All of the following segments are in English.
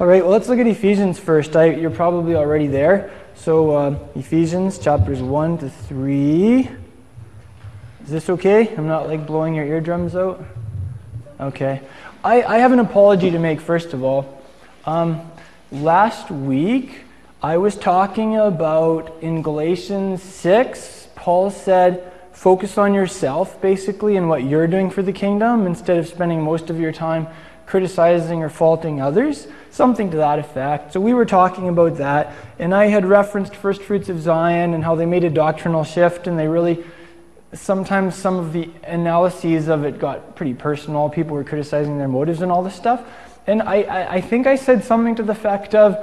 All right, well, let's look at Ephesians first. I, you're probably already there. So, uh, Ephesians chapters 1 to 3. Is this okay? I'm not like blowing your eardrums out? Okay. I, I have an apology to make, first of all. Um, last week, I was talking about in Galatians 6, Paul said, focus on yourself, basically, and what you're doing for the kingdom instead of spending most of your time criticizing or faulting others, something to that effect. So we were talking about that, and I had referenced First Fruits of Zion and how they made a doctrinal shift, and they really sometimes some of the analyses of it got pretty personal. People were criticizing their motives and all this stuff. And I, I, I think I said something to the effect of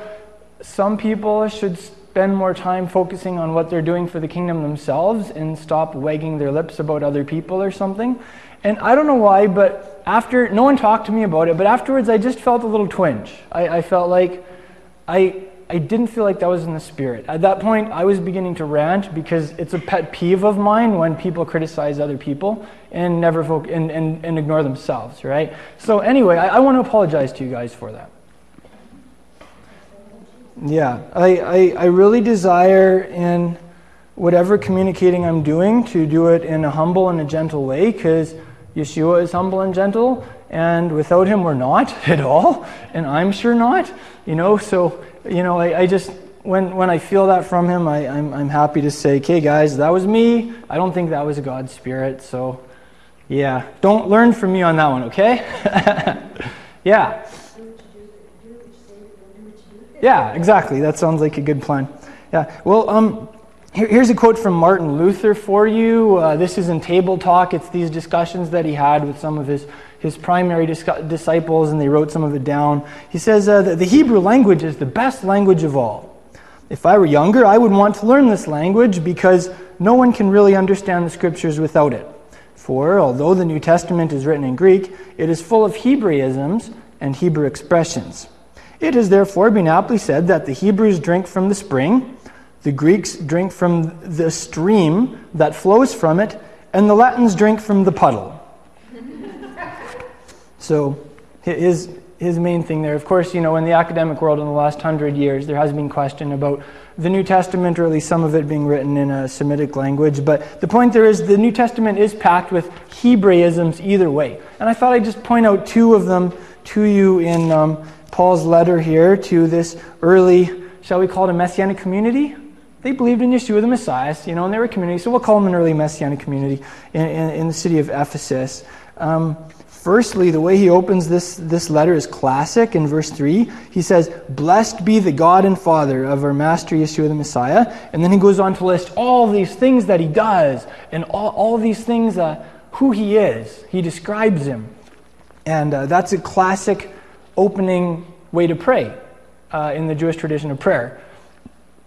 some people should spend more time focusing on what they're doing for the kingdom themselves and stop wagging their lips about other people or something. And I don't know why, but after, no one talked to me about it, but afterwards I just felt a little twinge. I, I felt like I, I didn't feel like that was in the spirit. At that point, I was beginning to rant because it's a pet peeve of mine when people criticize other people and never focus, and, and, and ignore themselves, right? So anyway, I, I want to apologize to you guys for that. Yeah, I, I, I really desire in whatever communicating I'm doing to do it in a humble and a gentle way because Yeshua is humble and gentle, and without him, we're not at all, and I'm sure not. You know, so, you know, I, I just, when, when I feel that from him, I, I'm, I'm happy to say, okay, guys, that was me. I don't think that was God's Spirit, so yeah, don't learn from me on that one, okay? yeah. Yeah, exactly. That sounds like a good plan. Yeah. Well, um, Here's a quote from Martin Luther for you. Uh, this is in Table Talk. It's these discussions that he had with some of his, his primary disciples, and they wrote some of it down. He says uh, the Hebrew language is the best language of all. If I were younger, I would want to learn this language because no one can really understand the scriptures without it. For although the New Testament is written in Greek, it is full of Hebraisms and Hebrew expressions. It has therefore been aptly said that the Hebrews drink from the spring the Greeks drink from the stream that flows from it, and the Latins drink from the puddle. so, his, his main thing there, of course, you know, in the academic world in the last hundred years, there has been question about the New Testament, or at least some of it being written in a Semitic language. But the point there is the New Testament is packed with Hebraisms either way. And I thought I'd just point out two of them to you in um, Paul's letter here to this early, shall we call it a messianic community? They believed in Yeshua the Messiah, you know, and they were a community. So we'll call them an early messianic community in, in, in the city of Ephesus. Um, firstly, the way he opens this, this letter is classic. In verse 3, he says, Blessed be the God and Father of our Master Yeshua the Messiah. And then he goes on to list all these things that he does and all, all these things, uh, who he is. He describes him. And uh, that's a classic opening way to pray uh, in the Jewish tradition of prayer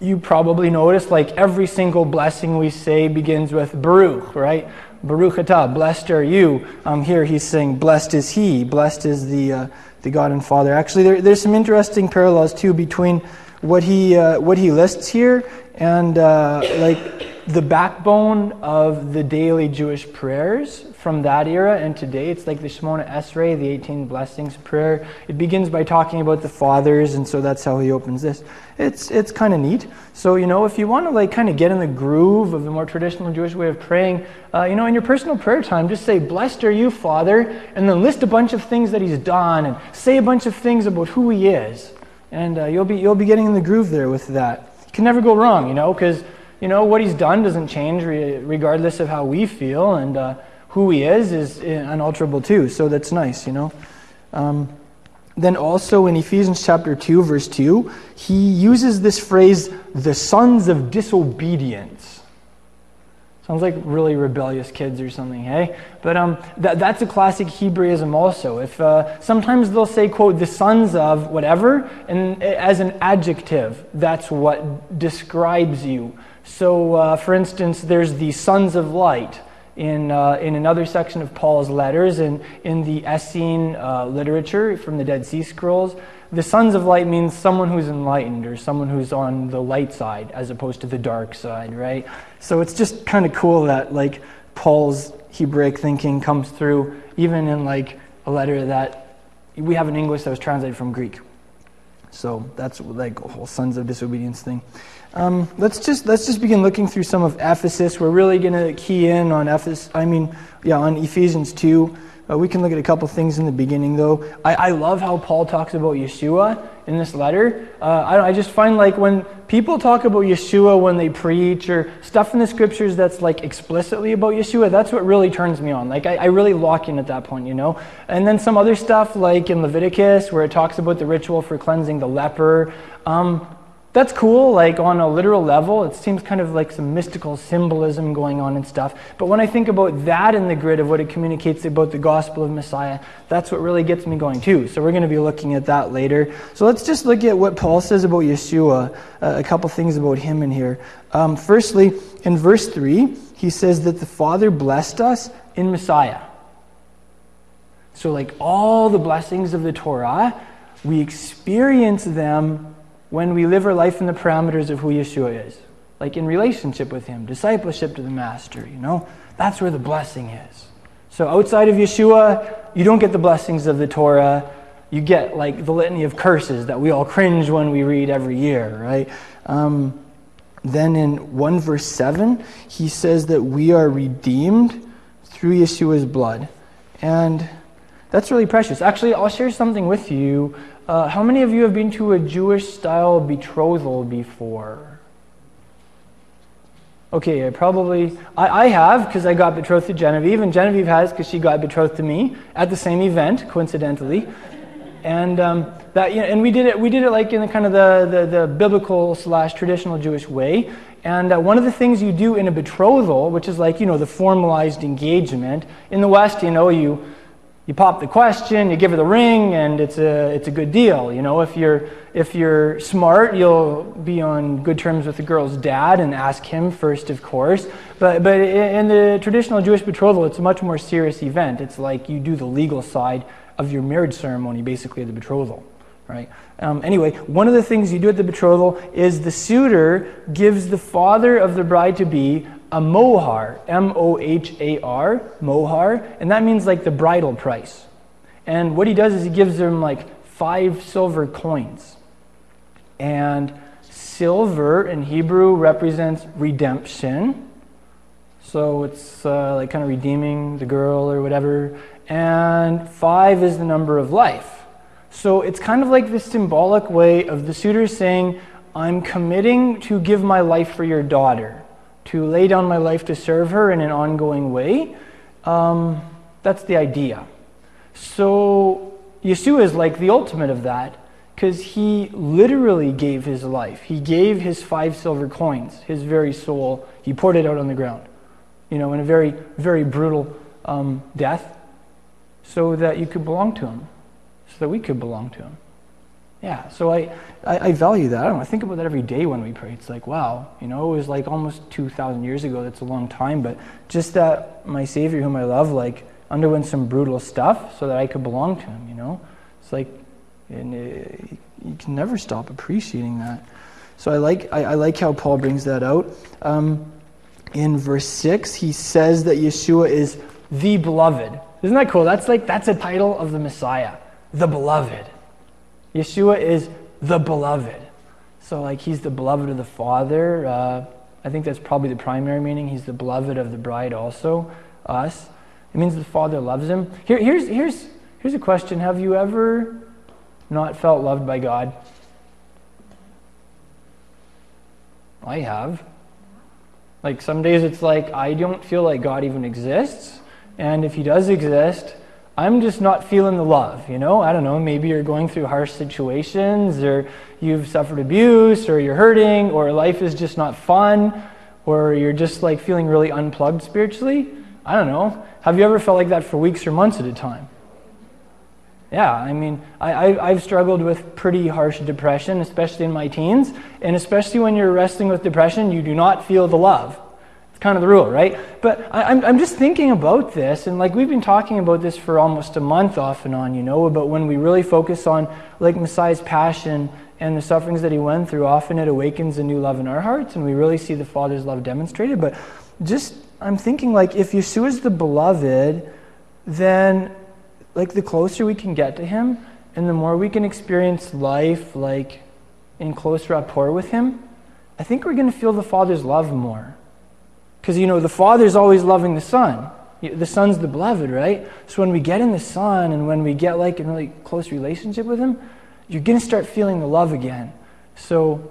you probably noticed like every single blessing we say begins with Baruch, right? Baruch atah, blessed are you. Um, here he's saying, blessed is he, blessed is the, uh, the God and Father. Actually, there, there's some interesting parallels too between what he, uh, what he lists here and uh, like the backbone of the daily Jewish prayers from that era and today. It's like the Shemona Esrei, the 18 blessings prayer. It begins by talking about the fathers, and so that's how he opens this. It's, it's kind of neat. So, you know, if you want to like kind of get in the groove of the more traditional Jewish way of praying, uh, you know, in your personal prayer time, just say, Blessed are you, Father, and then list a bunch of things that he's done and say a bunch of things about who he is. And uh, you'll, be, you'll be getting in the groove there with that. You can never go wrong, you know, because you know, what he's done doesn't change regardless of how we feel, and uh, who he is is unalterable too. So that's nice, you know. Um, then also in Ephesians chapter 2, verse 2, he uses this phrase, the sons of disobedience. Sounds like really rebellious kids or something, hey? But um, that, that's a classic Hebraism also. If uh, sometimes they'll say, quote, the sons of whatever, and as an adjective, that's what describes you. So, uh, for instance, there's the sons of light in, uh, in another section of Paul's letters and in the Essene uh, literature from the Dead Sea Scrolls. The sons of light means someone who's enlightened or someone who's on the light side as opposed to the dark side, right? So it's just kind of cool that like Paul's Hebraic thinking comes through even in like a letter that we have in English that was translated from Greek. So that's like a whole sons of disobedience thing. Um, let's just let's just begin looking through some of Ephesus. We're really going to key in on Ephesus. I mean, yeah, on Ephesians two. Uh, we can look at a couple things in the beginning, though. I, I love how Paul talks about Yeshua in this letter. Uh, I, I just find like when people talk about Yeshua when they preach or stuff in the scriptures that's like explicitly about Yeshua, that's what really turns me on. Like I, I really lock in at that point, you know. And then some other stuff like in Leviticus where it talks about the ritual for cleansing the leper. Um, that's cool, like on a literal level. It seems kind of like some mystical symbolism going on and stuff. But when I think about that in the grid of what it communicates about the gospel of Messiah, that's what really gets me going too. So we're going to be looking at that later. So let's just look at what Paul says about Yeshua, uh, a couple things about him in here. Um, firstly, in verse 3, he says that the Father blessed us in Messiah. So, like all the blessings of the Torah, we experience them when we live our life in the parameters of who Yeshua is, like in relationship with Him, discipleship to the Master, you know, that's where the blessing is. So outside of Yeshua, you don't get the blessings of the Torah. You get like the litany of curses that we all cringe when we read every year, right? Um, then in 1 verse 7, he says that we are redeemed through Yeshua's blood. And that's really precious. Actually, I'll share something with you uh, how many of you have been to a Jewish style betrothal before? Okay, I probably, I, I have because I got betrothed to Genevieve, and Genevieve has because she got betrothed to me at the same event, coincidentally. And um, that, you know, and we did it. We did it like in the kind of the, the, the biblical slash traditional Jewish way. And uh, one of the things you do in a betrothal, which is like you know the formalized engagement in the West, you know, you you pop the question, you give her the ring, and it's a, it's a good deal. You know, if you're, if you're smart, you'll be on good terms with the girl's dad and ask him first, of course. But, but in the traditional Jewish betrothal, it's a much more serious event. It's like you do the legal side of your marriage ceremony, basically, the betrothal. Right? Um, anyway, one of the things you do at the betrothal is the suitor gives the father of the bride to be a mohar, M O H A R, mohar, and that means like the bridal price. And what he does is he gives them like five silver coins. And silver in Hebrew represents redemption. So it's uh, like kind of redeeming the girl or whatever. And five is the number of life. So it's kind of like this symbolic way of the suitor saying, I'm committing to give my life for your daughter to lay down my life to serve her in an ongoing way. Um, that's the idea. So Yeshua is like the ultimate of that because he literally gave his life. He gave his five silver coins, his very soul. He poured it out on the ground, you know, in a very, very brutal um, death so that you could belong to him, so that we could belong to him. Yeah, so I, I, I, value that. I don't I think about that every day when we pray. It's like, wow, you know, it was like almost 2,000 years ago. That's a long time. But just that my Savior, whom I love, like underwent some brutal stuff so that I could belong to Him, you know? It's like, and it, uh, you can never stop appreciating that. So I like, I, I like how Paul brings that out. Um, in verse 6, he says that Yeshua is the beloved. Isn't that cool? That's like, that's a title of the Messiah, the beloved. Yeshua is the beloved. So, like, he's the beloved of the Father. Uh, I think that's probably the primary meaning. He's the beloved of the bride, also, us. It means the Father loves him. Here, here's, here's, here's a question Have you ever not felt loved by God? I have. Like, some days it's like, I don't feel like God even exists. And if he does exist, I'm just not feeling the love, you know? I don't know, maybe you're going through harsh situations or you've suffered abuse or you're hurting or life is just not fun or you're just like feeling really unplugged spiritually. I don't know. Have you ever felt like that for weeks or months at a time? Yeah, I mean, I, have struggled with pretty harsh depression, especially in my teens. And especially when you're wrestling with depression, you do not feel the love kind of the rule, right? But I, am I'm just thinking about this, and like we've been talking about this for almost a month off and on, you know, about when we really focus on like Messiah's passion and the sufferings that he went through, often it awakens a new love in our hearts, and we really see the Father's love demonstrated. But just, I'm thinking like if Yeshua is the beloved, then like the closer we can get to him, and the more we can experience life like in close rapport with Him, I think we're going to feel the Father's love more. Because, you know, the Father's always loving the Son. The Son's the beloved, right? So when we get in the Son and when we get like in really close relationship with Him, you're going to start feeling the love again. So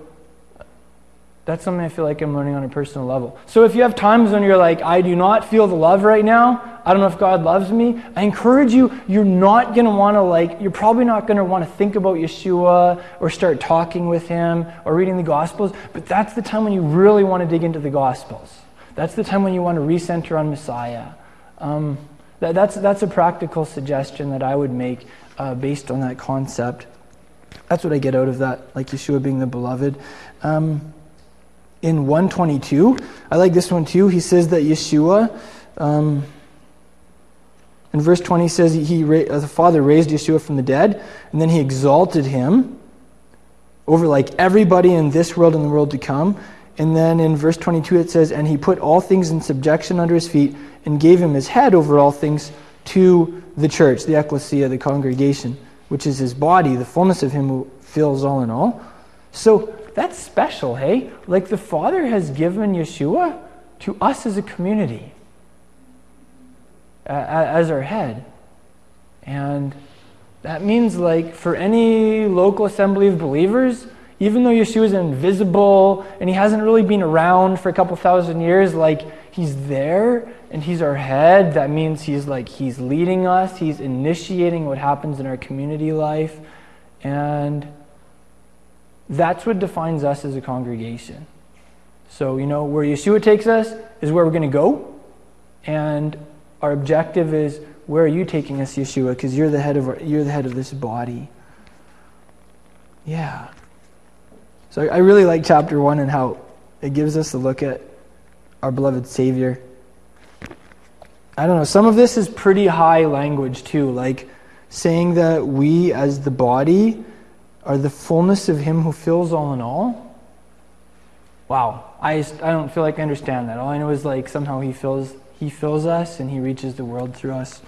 that's something I feel like I'm learning on a personal level. So if you have times when you're like, I do not feel the love right now, I don't know if God loves me, I encourage you, you're not going to want to like, you're probably not going to want to think about Yeshua or start talking with him or reading the Gospels, but that's the time when you really want to dig into the Gospels. That's the time when you want to recenter on Messiah. Um, that, that's, that's a practical suggestion that I would make uh, based on that concept. That's what I get out of that, like Yeshua being the beloved. Um, in 122, I like this one too. He says that Yeshua, um, in verse 20, says he, he the Father raised Yeshua from the dead, and then he exalted him over like everybody in this world and the world to come. And then in verse 22, it says, And he put all things in subjection under his feet and gave him his head over all things to the church, the ecclesia, the congregation, which is his body, the fullness of him who fills all in all. So that's special, hey? Like the Father has given Yeshua to us as a community, as our head. And that means, like, for any local assembly of believers, even though Yeshua is invisible and he hasn't really been around for a couple thousand years, like, he's there and he's our head. That means he's like, he's leading us, he's initiating what happens in our community life. And that's what defines us as a congregation. So, you know, where Yeshua takes us is where we're going to go. And our objective is where are you taking us, Yeshua? Because you're the head of our, you're the head of this body. Yeah. So I really like chapter one and how it gives us a look at our beloved Savior. I don't know, some of this is pretty high language too, like saying that we as the body are the fullness of Him who fills all in all? Wow, I, I don't feel like I understand that. All I know is like somehow He fills He fills us and He reaches the world through us.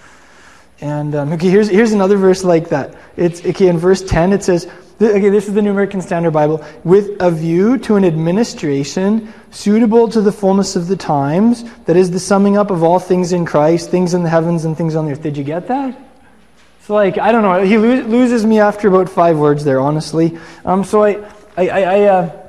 And um, okay, here's here's another verse like that. It's okay in verse ten. It says, okay, this is the New American Standard Bible. With a view to an administration suitable to the fullness of the times, that is the summing up of all things in Christ, things in the heavens and things on the earth. Did you get that? It's like, I don't know, he lo- loses me after about five words there, honestly. Um, so I, I, I, I, uh,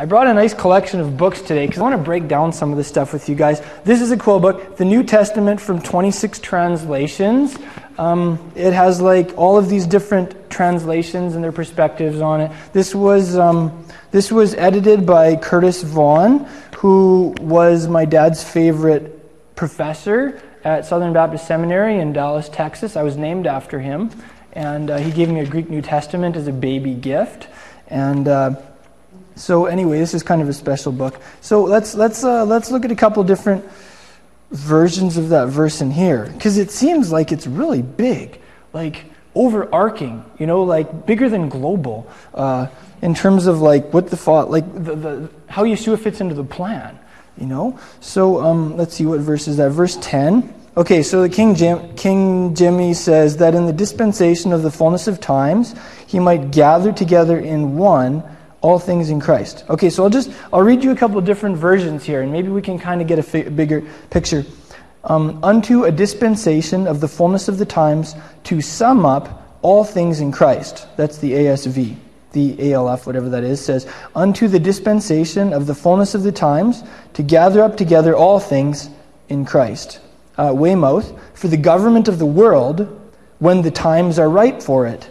I brought a nice collection of books today because I want to break down some of this stuff with you guys. This is a cool book, The New Testament from 26 translations. Um, it has like all of these different translations and their perspectives on it. This was, um, this was edited by Curtis Vaughan, who was my dad's favorite professor at Southern Baptist Seminary in Dallas, Texas. I was named after him, and uh, he gave me a Greek New Testament as a baby gift. And uh, so, anyway, this is kind of a special book. So let's let's uh, let's look at a couple different versions of that verse in here, because it seems like it's really big, like overarching, you know, like bigger than global uh, in terms of like what the thought, like the, the how Yeshua fits into the plan you know? So um, let's see what verse is that. Verse 10. Okay, so the King, Jim, King Jimmy says that in the dispensation of the fullness of times, he might gather together in one all things in Christ. Okay, so I'll just I'll read you a couple different versions here, and maybe we can kind of get a bigger picture. Um, unto a dispensation of the fullness of the times to sum up all things in Christ. That's the ASV the ALF, whatever that is, says, Unto the dispensation of the fullness of the times, to gather up together all things in Christ. Uh, Weymouth, for the government of the world, when the times are ripe for it.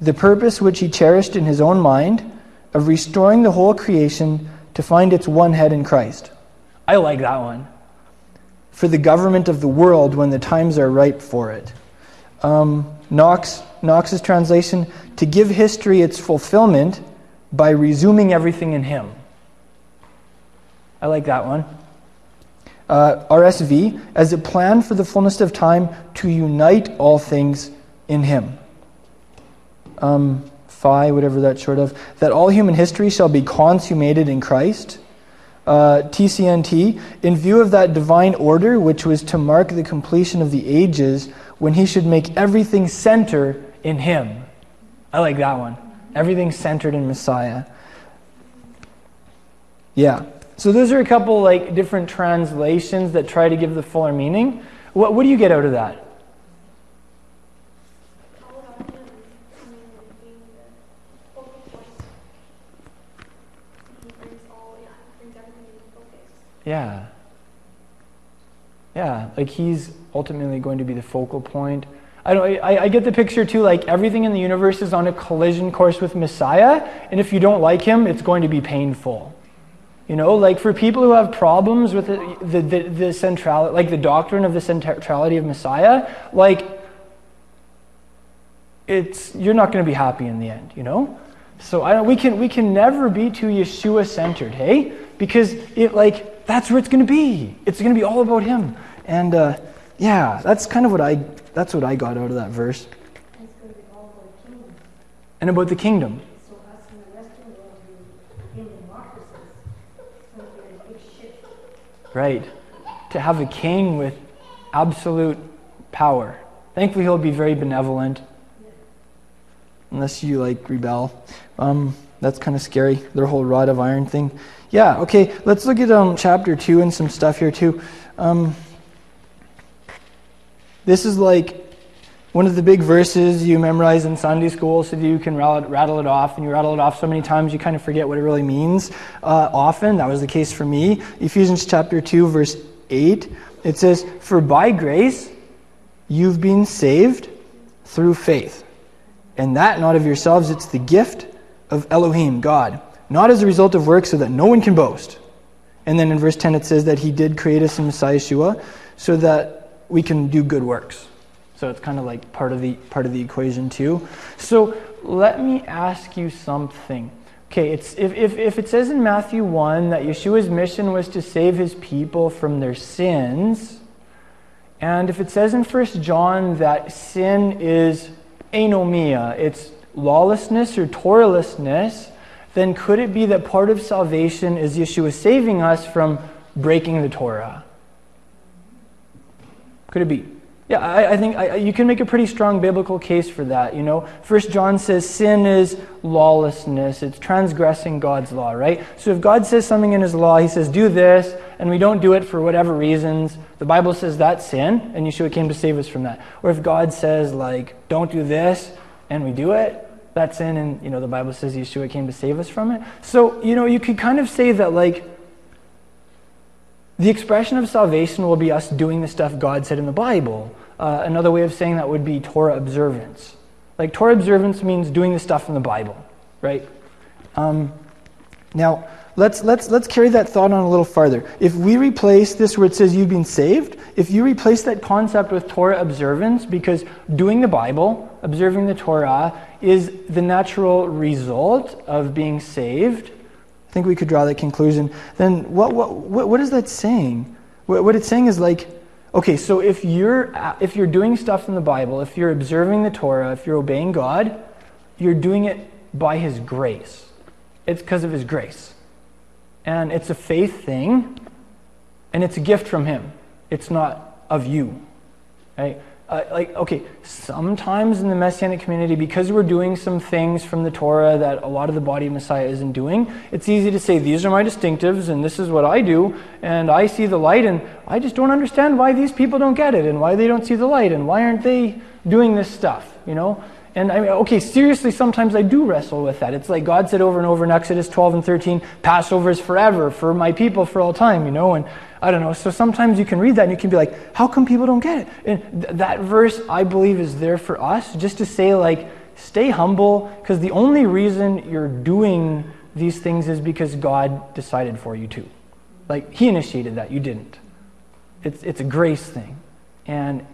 The purpose which he cherished in his own mind of restoring the whole creation to find its one head in Christ. I like that one. For the government of the world when the times are ripe for it. Um, Knox, Knox's translation, to give history its fulfillment by resuming everything in Him. I like that one. Uh, RSV, as a plan for the fullness of time to unite all things in Him. Um, phi, whatever that's short of, that all human history shall be consummated in Christ. Uh, TCNT, in view of that divine order which was to mark the completion of the ages when he should make everything center in him. I like that one. Everything centered in Messiah. Yeah. So those are a couple like different translations that try to give the fuller meaning. What, what do you get out of that? Yeah. Yeah, like he's ultimately going to be the focal point. I, don't, I, I get the picture too, like everything in the universe is on a collision course with Messiah, and if you don't like him, it's going to be painful. You know, like for people who have problems with the, the, the, the centrality, like the doctrine of the centrality of Messiah, like it's, you're not going to be happy in the end, you know? So I don't, we, can, we can never be too Yeshua centered, hey? Because it, like, that's where it's going to be. It's going to be all about Him. And uh, yeah, that's kind of what I, that's what I got out of that verse. And about the kingdom. Right. To have a king with absolute power. Thankfully, he'll be very benevolent. Unless you like rebel. Um, that's kind of scary, their whole rod of iron thing. Yeah, okay, let's look at um, chapter 2 and some stuff here too. Um, this is like one of the big verses you memorize in Sunday school so you can rattle it off, and you rattle it off so many times you kind of forget what it really means. Uh, often, that was the case for me. Ephesians chapter 2, verse 8, it says, For by grace you've been saved through faith. And that not of yourselves, it's the gift of Elohim, God, not as a result of works so that no one can boast. And then in verse 10 it says that he did create us in Messiah Yeshua so that we can do good works. So it's kind of like part of the part of the equation too. So let me ask you something. Okay, it's, if, if, if it says in Matthew 1 that Yeshua's mission was to save his people from their sins, and if it says in 1 John that sin is anomia, it's lawlessness or Torahlessness, then could it be that part of salvation is Yeshua saving us from breaking the Torah? Could it be? Yeah, I, I think I, you can make a pretty strong biblical case for that. You know, First John says sin is lawlessness; it's transgressing God's law, right? So if God says something in His law, He says do this, and we don't do it for whatever reasons, the Bible says that's sin, and Yeshua came to save us from that. Or if God says like don't do this, and we do it, that's sin, and you know the Bible says Yeshua came to save us from it. So you know you could kind of say that like the expression of salvation will be us doing the stuff God said in the Bible. Uh, another way of saying that would be Torah observance. Like Torah observance means doing the stuff in the Bible, right? Um, now, let's, let's, let's carry that thought on a little farther. If we replace this where it says you've been saved, if you replace that concept with Torah observance, because doing the Bible, observing the Torah, is the natural result of being saved, I think we could draw that conclusion. Then what, what, what, what is that saying? What, what it's saying is like, okay, so if you're, uh, if you're doing stuff in the Bible, if you're observing the Torah, if you're obeying God, you're doing it by His grace. It's because of His grace. And it's a faith thing, and it's a gift from Him. It's not of you. Right? Uh, like, okay, sometimes in the Messianic community, because we're doing some things from the Torah that a lot of the body of Messiah isn't doing, it's easy to say, these are my distinctives, and this is what I do, and I see the light, and I just don't understand why these people don't get it, and why they don't see the light, and why aren't they doing this stuff, you know? And I mean, okay, seriously, sometimes I do wrestle with that. It's like God said over and over in Exodus 12 and 13, Passover is forever for my people for all time, you know? And I don't know. So sometimes you can read that and you can be like, how come people don't get it? And th- that verse, I believe, is there for us just to say, like, stay humble, because the only reason you're doing these things is because God decided for you to. Like, He initiated that, you didn't. It's, it's a grace thing. And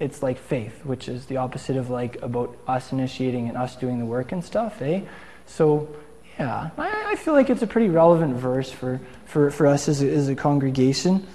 it's like faith, which is the opposite of like about us initiating and us doing the work and stuff, eh? So, yeah, I, I feel like it's a pretty relevant verse for, for, for us as a, as a congregation.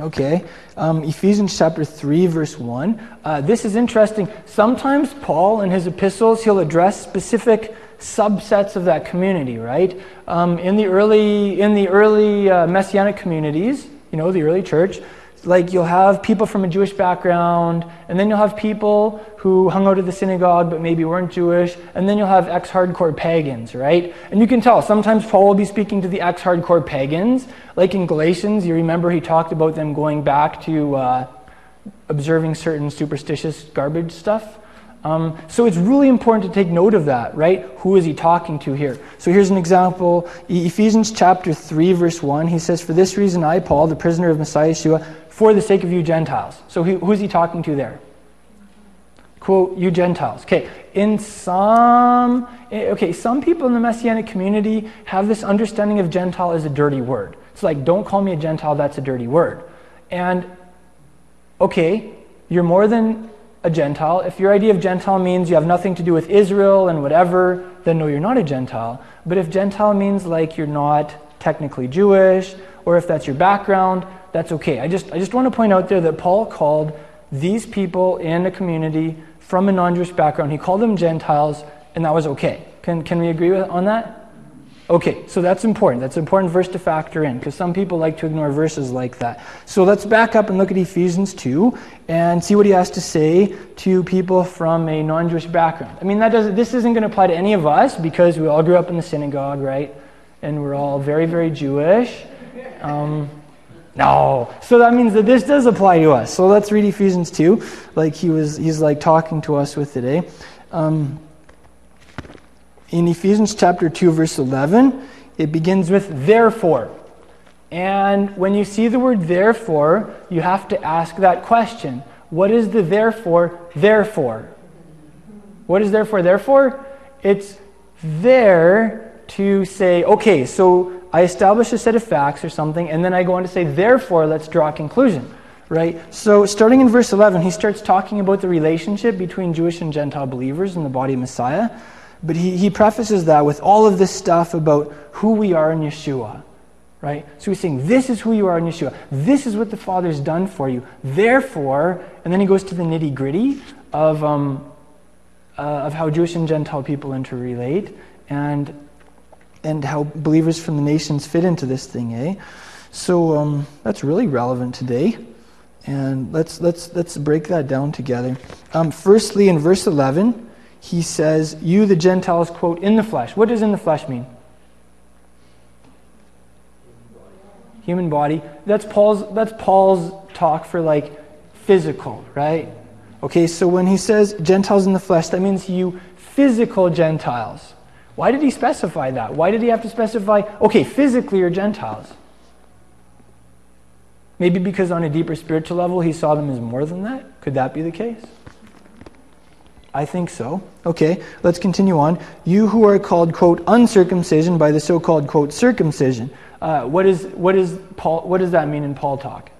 Okay, um, Ephesians chapter 3, verse 1. Uh, this is interesting. Sometimes Paul, in his epistles, he'll address specific subsets of that community, right? Um, in the early, in the early uh, messianic communities, you know, the early church, like you'll have people from a Jewish background, and then you'll have people who hung out at the synagogue but maybe weren't Jewish, and then you'll have ex hardcore pagans, right? And you can tell sometimes Paul will be speaking to the ex hardcore pagans. Like in Galatians, you remember he talked about them going back to uh, observing certain superstitious garbage stuff. Um, so it's really important to take note of that, right? Who is he talking to here? So here's an example. Ephesians chapter 3, verse 1, he says, For this reason I, Paul, the prisoner of Messiah Yeshua, for the sake of you Gentiles. So he, who's he talking to there? Quote, you Gentiles. Okay, in some, eh, okay, some people in the Messianic community have this understanding of Gentile as a dirty word. It's like, don't call me a Gentile, that's a dirty word. And, okay, you're more than a Gentile. If your idea of Gentile means you have nothing to do with Israel and whatever, then no, you're not a Gentile. But if Gentile means like you're not technically Jewish, or if that's your background, that's okay. I just, I just want to point out there that Paul called these people in a community from a non Jewish background, he called them Gentiles, and that was okay. Can, can we agree with, on that? Okay, so that's important. That's an important verse to factor in because some people like to ignore verses like that. So let's back up and look at Ephesians 2 and see what he has to say to people from a non Jewish background. I mean, that doesn't, this isn't going to apply to any of us because we all grew up in the synagogue, right? And we're all very, very Jewish. Um, no. So that means that this does apply to us. So let's read Ephesians 2, like he was, he's like talking to us with today. Um, in Ephesians chapter 2, verse 11, it begins with therefore. And when you see the word therefore, you have to ask that question. What is the therefore, therefore? What is therefore, therefore? It's there to say, okay, so I establish a set of facts or something, and then I go on to say, therefore, let's draw a conclusion. Right? So, starting in verse 11, he starts talking about the relationship between Jewish and Gentile believers in the body of Messiah. But he, he prefaces that with all of this stuff about who we are in Yeshua. Right? So he's saying, This is who you are in Yeshua. This is what the Father's done for you. Therefore, and then he goes to the nitty gritty of, um, uh, of how Jewish and Gentile people interrelate. And and how believers from the nations fit into this thing, eh? So um, that's really relevant today. And let's, let's, let's break that down together. Um, firstly, in verse 11, he says, You, the Gentiles, quote, in the flesh. What does in the flesh mean? Human body. That's Paul's, that's Paul's talk for like physical, right? Okay, so when he says Gentiles in the flesh, that means you physical Gentiles. Why did he specify that? Why did he have to specify, okay, physically or Gentiles? Maybe because on a deeper spiritual level he saw them as more than that? Could that be the case? I think so. Okay, let's continue on. You who are called, quote, uncircumcision by the so called, quote, circumcision. Uh, what, is, what, is Paul, what does that mean in Paul talk?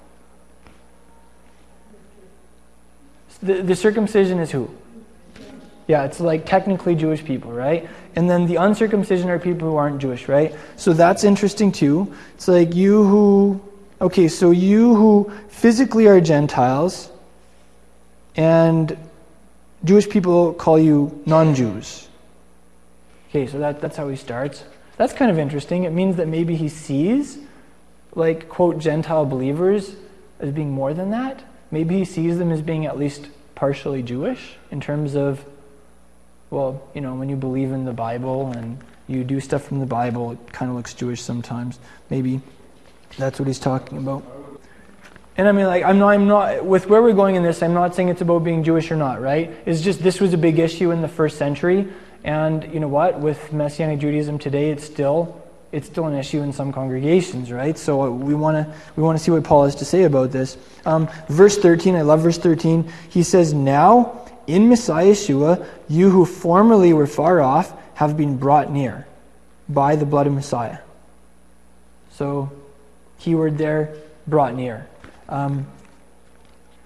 The, the circumcision is who? Yeah, it's like technically Jewish people, right? And then the uncircumcision are people who aren't Jewish, right? So that's interesting too. It's like you who, okay, so you who physically are Gentiles and Jewish people call you non Jews. Okay, so that, that's how he starts. That's kind of interesting. It means that maybe he sees, like, quote, Gentile believers as being more than that. Maybe he sees them as being at least partially Jewish in terms of well, you know, when you believe in the Bible and you do stuff from the Bible, it kind of looks Jewish sometimes. Maybe that's what he's talking about. And I mean, like, I'm not, I'm not, with where we're going in this, I'm not saying it's about being Jewish or not, right? It's just this was a big issue in the first century. And you know what? With Messianic Judaism today, it's still, it's still an issue in some congregations, right? So we want to we want to see what Paul has to say about this. Um, verse 13, I love verse 13. He says, Now in Messiah Yeshua, you who formerly were far off have been brought near by the blood of Messiah. So, keyword there, brought near. Um,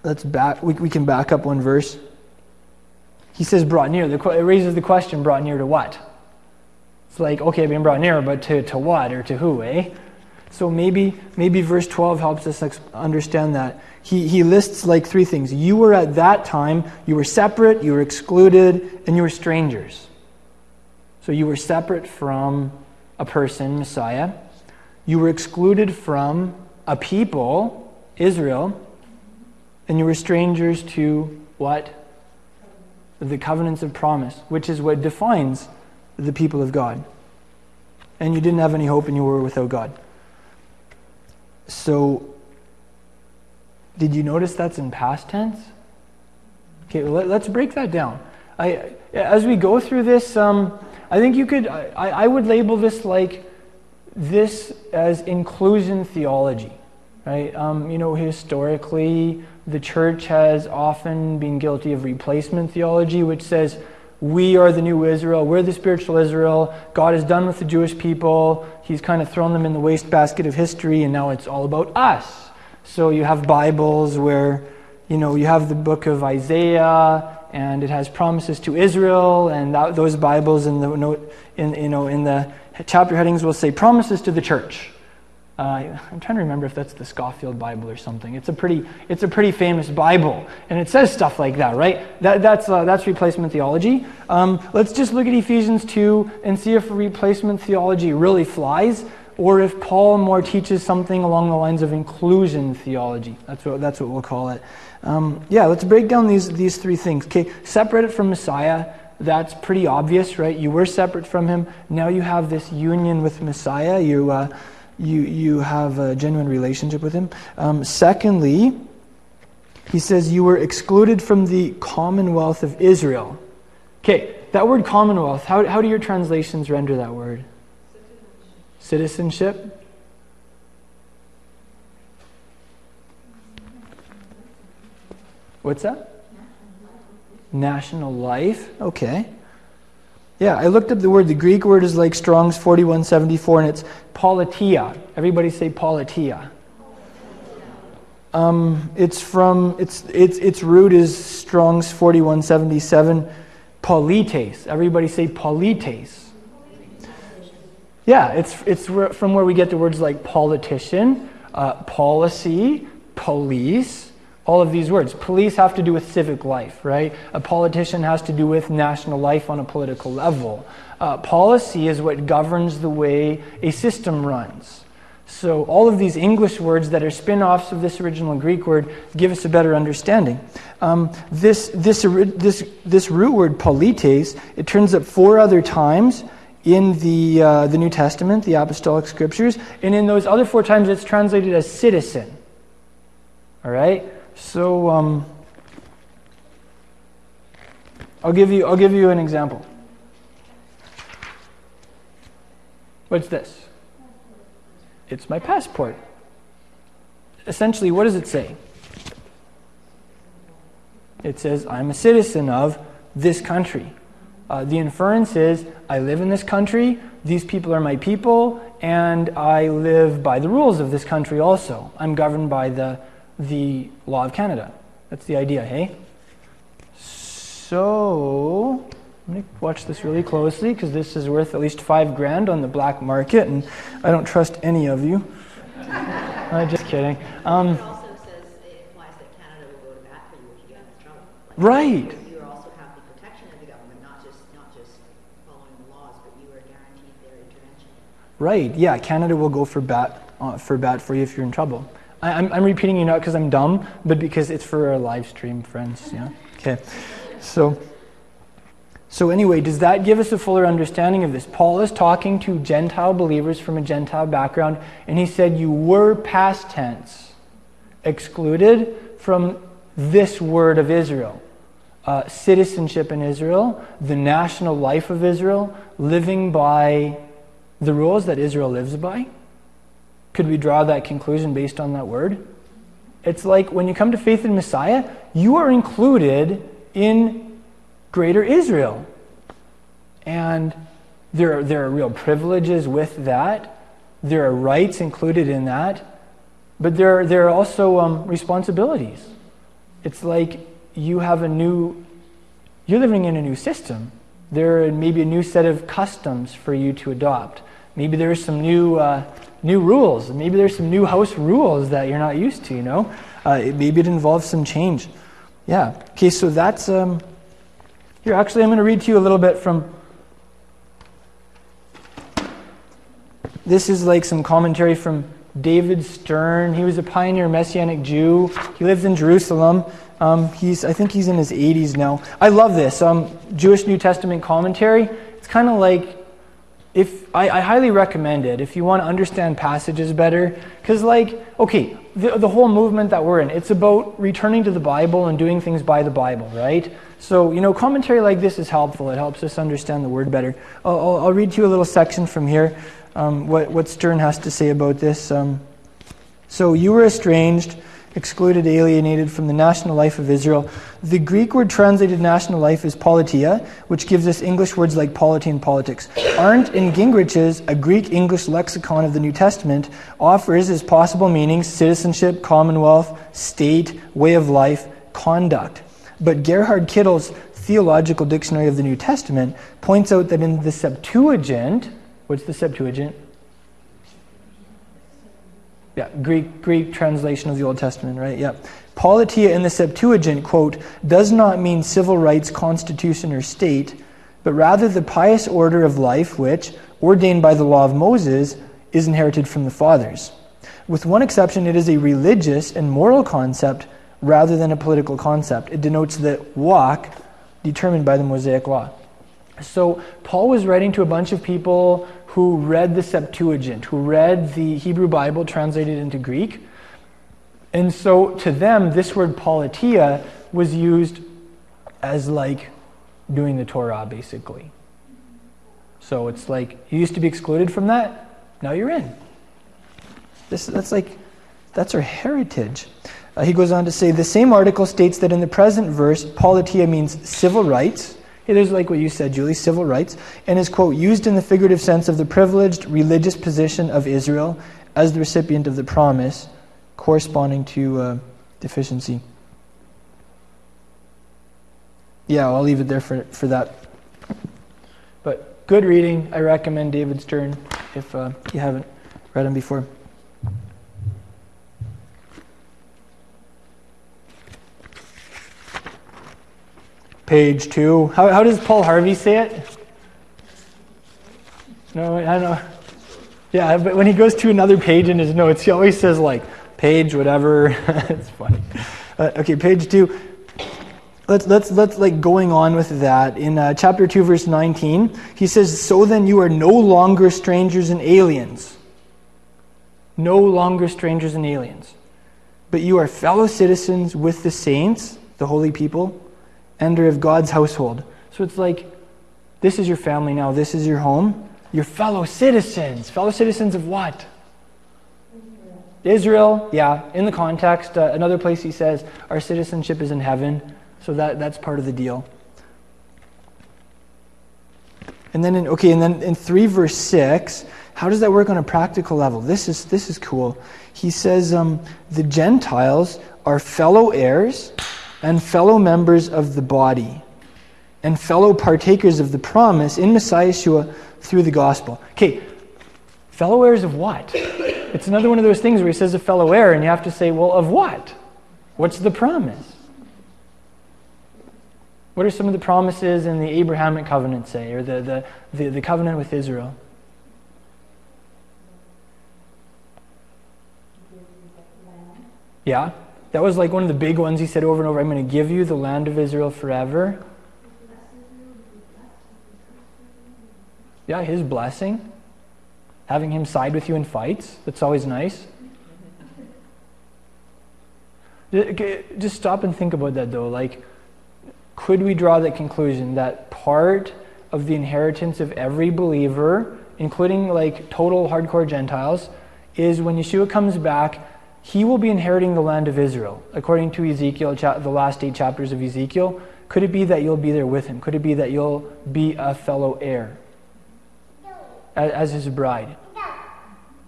let's back. We, we can back up one verse. He says brought near. The, it raises the question: brought near to what? It's like okay, been brought near, but to, to what or to who? Eh? So maybe maybe verse 12 helps us understand that. He, he lists like three things. You were at that time, you were separate, you were excluded, and you were strangers. So you were separate from a person, Messiah. You were excluded from a people, Israel, and you were strangers to what? The covenants of promise, which is what defines the people of God. And you didn't have any hope and you were without God. So, did you notice that's in past tense? Okay, let, us break that down. I, as we go through this, um, I think you could, I, I would label this like this as inclusion theology, right? Um, you know, historically, the church has often been guilty of replacement theology, which says, we are the new Israel. We're the spiritual Israel. God is done with the Jewish people. He's kind of thrown them in the wastebasket of history, and now it's all about us. So you have Bibles where, you know, you have the book of Isaiah, and it has promises to Israel, and that, those Bibles in the in you know, in the chapter headings will say promises to the church. Uh, I'm trying to remember if that's the Scofield Bible or something. It's a pretty, it's a pretty famous Bible, and it says stuff like that, right? That, that's, uh, that's replacement theology. Um, let's just look at Ephesians 2 and see if replacement theology really flies, or if Paul more teaches something along the lines of inclusion theology. That's what, that's what we'll call it. Um, yeah, let's break down these, these three things. Okay, separate it from Messiah. That's pretty obvious, right? You were separate from him. Now you have this union with Messiah. You. Uh, you, you have a genuine relationship with Him. Um, secondly, he says you were excluded from the commonwealth of Israel. Okay, that word commonwealth, how, how do your translations render that word? Citizenship. Citizenship? What's that? National life. Okay. Yeah, I looked up the word. The Greek word is like Strong's 4174, and it's politeia. Everybody say politeia. Um, it's from, its, its, its root is Strong's 4177, polites. Everybody say polites. Yeah, it's, it's from where we get the words like politician, uh, policy, police, all of these words. Police have to do with civic life, right? A politician has to do with national life on a political level. Uh, policy is what governs the way a system runs. So, all of these English words that are spin offs of this original Greek word give us a better understanding. Um, this, this, this, this root word, polites, it turns up four other times in the, uh, the New Testament, the Apostolic Scriptures, and in those other four times it's translated as citizen. All right? So um, I'll give you I'll give you an example. What's this? It's my passport. Essentially, what does it say? It says, I'm a citizen of this country. Uh, the inference is, I live in this country, these people are my people, and I live by the rules of this country also. I'm governed by the the law of Canada. That's the idea, hey? So, I'm going to watch this really closely because this is worth at least five grand on the black market, and I don't trust any of you. I'm just kidding. Um, right. You also have the protection of the government, not just not just following the laws, but you are guaranteed their intervention. Right. Yeah. Canada will go for bat uh, for bat for you if you're in trouble. I'm, I'm repeating you not because I'm dumb, but because it's for our live stream friends. Yeah. Okay. So. So, anyway, does that give us a fuller understanding of this? Paul is talking to Gentile believers from a Gentile background, and he said, You were past tense, excluded from this word of Israel. Uh, citizenship in Israel, the national life of Israel, living by the rules that Israel lives by. Could we draw that conclusion based on that word? It's like when you come to faith in Messiah, you are included in greater Israel. And there are, there are real privileges with that, there are rights included in that, but there are, there are also um, responsibilities. It's like you have a new, you're living in a new system. There may be a new set of customs for you to adopt. Maybe there's some new uh, new rules. Maybe there's some new house rules that you're not used to, you know? Uh, maybe it involves some change. Yeah. Okay, so that's. Um, here, actually, I'm going to read to you a little bit from. This is like some commentary from David Stern. He was a pioneer Messianic Jew. He lives in Jerusalem. Um, he's, I think he's in his 80s now. I love this um, Jewish New Testament commentary. It's kind of like if I, I, highly recommend it if you want to understand passages better. Because like okay the, the whole movement that we're in it's about returning to the bible and doing things by the bible right? So you know commentary like this is helpful. It helps us understand the word better. I'll, I'll, I'll read to you a little section from here um, what, what stern has to say about this. Um, so you were estranged excluded, alienated from the national life of Israel. The Greek word translated national life is politeia, which gives us English words like polity and politics. Arndt in Gingrich's A Greek English Lexicon of the New Testament offers as possible meanings citizenship, commonwealth, state, way of life, conduct. But Gerhard Kittel's Theological Dictionary of the New Testament points out that in the Septuagint, what's the Septuagint? Yeah, Greek, Greek translation of the Old Testament, right? Yeah. Politeia in the Septuagint, quote, does not mean civil rights, constitution, or state, but rather the pious order of life which, ordained by the law of Moses, is inherited from the fathers. With one exception, it is a religious and moral concept rather than a political concept. It denotes the walk determined by the Mosaic law. So, Paul was writing to a bunch of people who read the Septuagint, who read the Hebrew Bible translated into Greek. And so to them, this word politeia was used as like doing the Torah, basically. So it's like you used to be excluded from that, now you're in. This, that's like, that's our heritage. Uh, he goes on to say the same article states that in the present verse, politeia means civil rights it is like what you said, Julie, civil rights, and is, quote, used in the figurative sense of the privileged religious position of Israel as the recipient of the promise, corresponding to uh, deficiency. Yeah, I'll leave it there for, for that. But good reading. I recommend David Stern if uh, you haven't read him before. Page two. How, how does Paul Harvey say it? No, I don't know. Yeah, but when he goes to another page in his notes, he always says like page whatever. it's funny. Uh, okay, page two. Let's let's let's like going on with that in uh, chapter two, verse nineteen. He says, "So then you are no longer strangers and aliens. No longer strangers and aliens, but you are fellow citizens with the saints, the holy people." And are of God's household. So it's like, this is your family now, this is your home. Your fellow citizens. Fellow citizens of what? Israel, yeah, in the context. Uh, another place he says, our citizenship is in heaven. So that, that's part of the deal. And then in, okay, and then in 3 verse 6, how does that work on a practical level? This is, this is cool. He says, um, the Gentiles are fellow heirs and fellow members of the body and fellow partakers of the promise in Messiah Yeshua through the gospel. Okay, fellow heirs of what? It's another one of those things where he says a fellow heir, and you have to say, well, of what? What's the promise? What are some of the promises in the Abrahamic covenant, say, or the, the, the, the covenant with Israel? Yeah? That was like one of the big ones he said over and over I'm going to give you the land of Israel forever. Yeah, his blessing. Having him side with you in fights. That's always nice. Just stop and think about that though. Like, could we draw that conclusion that part of the inheritance of every believer, including like total hardcore Gentiles, is when Yeshua comes back, he will be inheriting the land of Israel. According to Ezekiel, the last eight chapters of Ezekiel, could it be that you'll be there with him? Could it be that you'll be a fellow heir as his bride?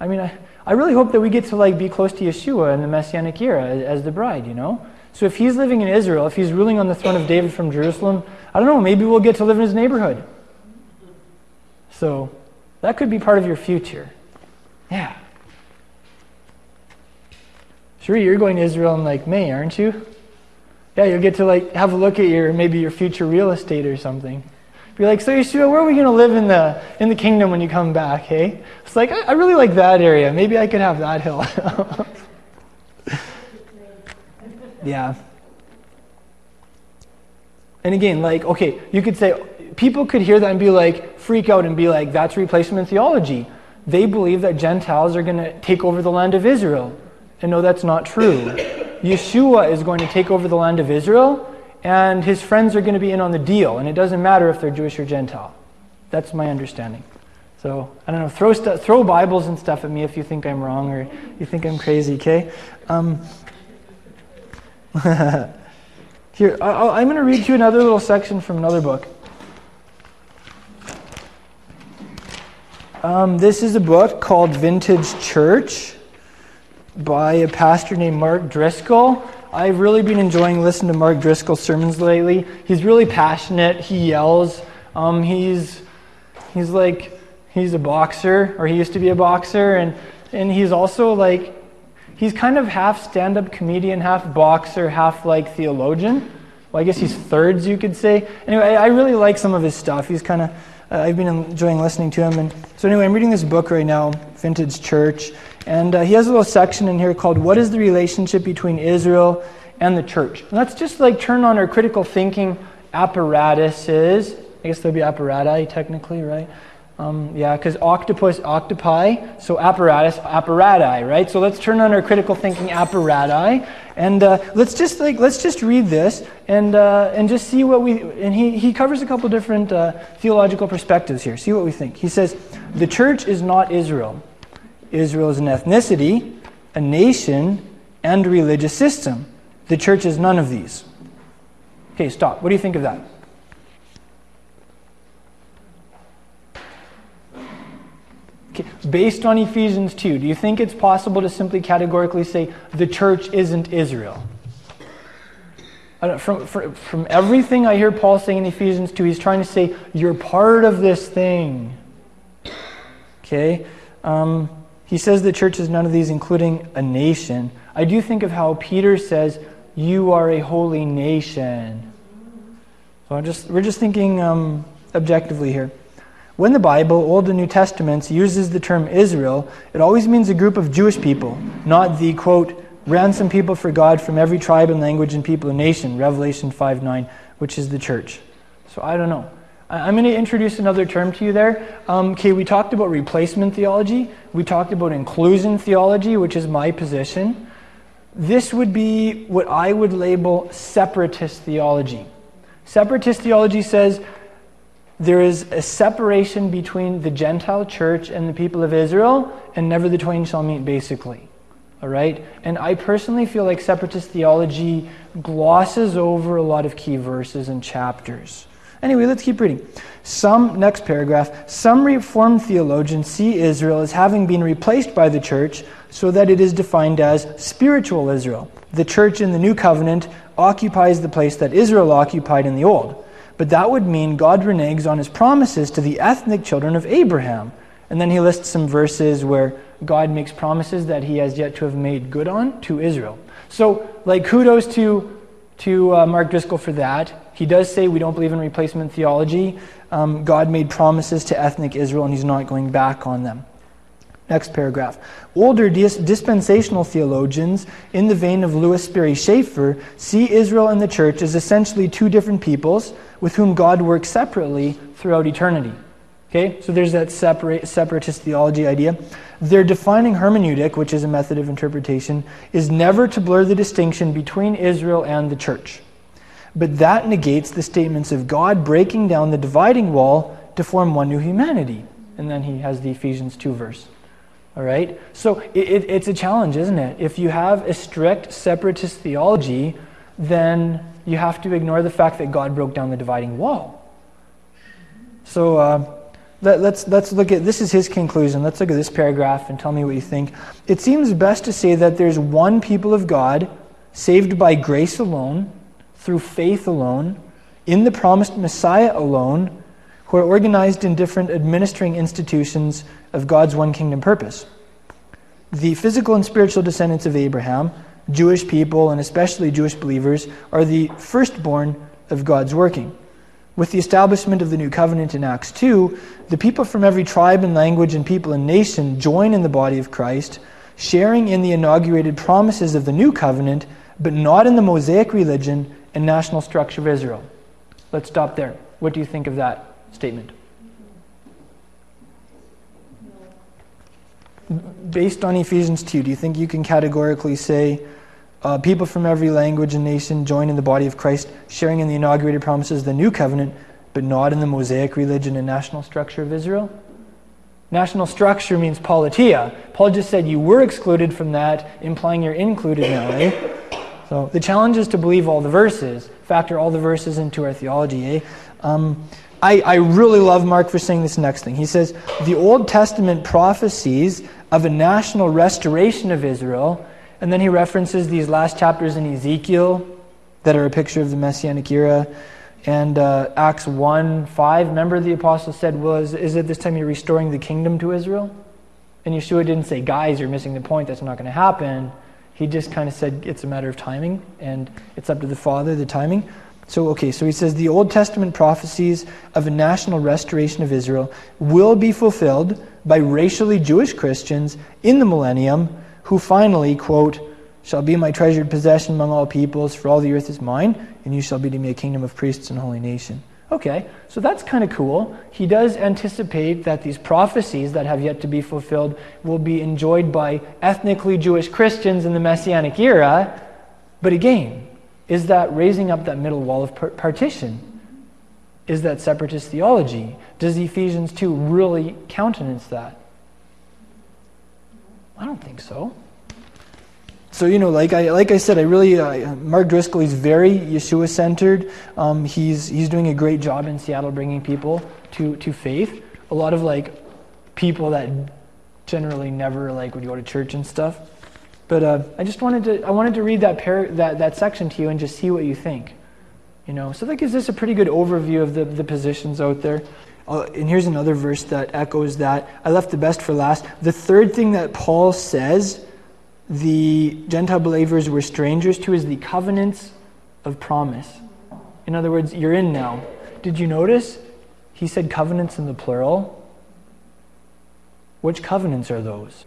I mean, I, I really hope that we get to like be close to Yeshua in the Messianic era as the bride, you know? So if he's living in Israel, if he's ruling on the throne of David from Jerusalem, I don't know, maybe we'll get to live in his neighborhood. So that could be part of your future. Yeah. Sure, you're going to Israel in like May, aren't you? Yeah, you'll get to like have a look at your maybe your future real estate or something. Be like, so Yeshua, where are we going to live in the, in the kingdom when you come back, hey? It's like, I, I really like that area. Maybe I could have that hill. yeah. And again, like, okay, you could say, people could hear that and be like, freak out and be like, that's replacement theology. They believe that Gentiles are going to take over the land of Israel. And no, that's not true. Yeshua is going to take over the land of Israel, and his friends are going to be in on the deal. And it doesn't matter if they're Jewish or Gentile. That's my understanding. So, I don't know, throw, st- throw Bibles and stuff at me if you think I'm wrong or you think I'm crazy, okay? Um, here, I, am going to read you another little section from another book. Um, this is a book called Vintage Church by a pastor named Mark Driscoll. I've really been enjoying listening to Mark Driscoll's sermons lately. He's really passionate. He yells. Um, he's he's like he's a boxer, or he used to be a boxer, and and he's also like he's kind of half stand-up comedian, half boxer, half like theologian. Well, I guess he's thirds, you could say. Anyway, I really like some of his stuff. He's kind of uh, I've been enjoying listening to him. And so anyway, I'm reading this book right now, Vintage Church, and uh, he has a little section in here called "What is the relationship between Israel and the church?" And let's just like turn on our critical thinking apparatuses. I guess they'll be apparati technically, right? Um, yeah, because octopus, octopi, so apparatus, apparati, right? So let's turn on our critical thinking apparati, and uh, let's just like let's just read this and uh, and just see what we. And he he covers a couple different uh, theological perspectives here. See what we think. He says the church is not Israel. Israel is an ethnicity, a nation, and a religious system. The church is none of these. Okay, stop. What do you think of that? Okay. Based on Ephesians 2, do you think it's possible to simply categorically say the church isn't Israel? From, from, from everything I hear Paul saying in Ephesians 2, he's trying to say, you're part of this thing. Okay? Um, he says the church is none of these, including a nation. I do think of how Peter says, you are a holy nation. So I'm just, we're just thinking um, objectively here. When the Bible, Old and New Testaments, uses the term Israel, it always means a group of Jewish people, not the, quote, ransom people for God from every tribe and language and people and nation, Revelation 5 9, which is the church. So I don't know. I'm going to introduce another term to you there. Um, okay, we talked about replacement theology. We talked about inclusion theology, which is my position. This would be what I would label separatist theology. Separatist theology says there is a separation between the Gentile church and the people of Israel, and never the twain shall meet, basically. All right? And I personally feel like separatist theology glosses over a lot of key verses and chapters. Anyway, let's keep reading. Some, next paragraph, some Reformed theologians see Israel as having been replaced by the church so that it is defined as spiritual Israel. The church in the new covenant occupies the place that Israel occupied in the old. But that would mean God reneges on his promises to the ethnic children of Abraham. And then he lists some verses where God makes promises that he has yet to have made good on to Israel. So, like, kudos to, to uh, Mark Driscoll for that. He does say we don't believe in replacement theology. Um, God made promises to ethnic Israel, and he's not going back on them. Next paragraph. Older dis- dispensational theologians, in the vein of Lewis Sperry Chafer, see Israel and the church as essentially two different peoples with whom God works separately throughout eternity. Okay, so there's that separate, separatist theology idea. Their defining hermeneutic, which is a method of interpretation, is never to blur the distinction between Israel and the church. But that negates the statements of God breaking down the dividing wall to form one new humanity. And then he has the Ephesians 2 verse. All right? So it, it, it's a challenge, isn't it? If you have a strict separatist theology, then you have to ignore the fact that God broke down the dividing wall. So uh, let, let's, let's look at this is his conclusion. Let's look at this paragraph and tell me what you think. It seems best to say that there's one people of God saved by grace alone, through faith alone, in the promised Messiah alone, who are organized in different administering institutions of God's one kingdom purpose. The physical and spiritual descendants of Abraham, Jewish people, and especially Jewish believers, are the firstborn of God's working. With the establishment of the new covenant in Acts 2, the people from every tribe and language and people and nation join in the body of Christ, sharing in the inaugurated promises of the new covenant, but not in the Mosaic religion and national structure of Israel. Let's stop there. What do you think of that statement? Based on Ephesians 2, do you think you can categorically say uh, people from every language and nation join in the body of Christ, sharing in the inaugurated promises of the new covenant, but not in the Mosaic religion and national structure of Israel? National structure means politeia. Paul just said you were excluded from that, implying you're included now, eh? So the challenge is to believe all the verses, factor all the verses into our theology, eh? Um, I, I really love Mark for saying this next thing. He says, The Old Testament prophecies of a national restoration of Israel, and then he references these last chapters in Ezekiel that are a picture of the Messianic era. And uh, Acts 1 5, remember the apostle said, Well, is, is it this time you're restoring the kingdom to Israel? And Yeshua didn't say, Guys, you're missing the point. That's not going to happen. He just kind of said it's a matter of timing, and it's up to the Father, the timing. So, okay, so he says the Old Testament prophecies of a national restoration of Israel will be fulfilled by racially Jewish Christians in the millennium who finally, quote, shall be my treasured possession among all peoples, for all the earth is mine, and you shall be to me a kingdom of priests and holy nation. Okay, so that's kind of cool. He does anticipate that these prophecies that have yet to be fulfilled will be enjoyed by ethnically Jewish Christians in the Messianic era. But again, is that raising up that middle wall of partition? Is that separatist theology? Does Ephesians 2 really countenance that? I don't think so so you know, like I like I said, I really uh, Mark Driscoll. He's very Yeshua centered. Um, he's he's doing a great job in Seattle, bringing people to to faith. A lot of like people that generally never like would go to church and stuff. But uh, I just wanted to I wanted to read that par- that that section to you and just see what you think. You know, so that gives us a pretty good overview of the the positions out there. Uh, and here's another verse that echoes that. I left the best for last. The third thing that Paul says the Gentile believers were strangers to is the covenants of promise. In other words, you're in now. Did you notice? He said covenants in the plural. Which covenants are those?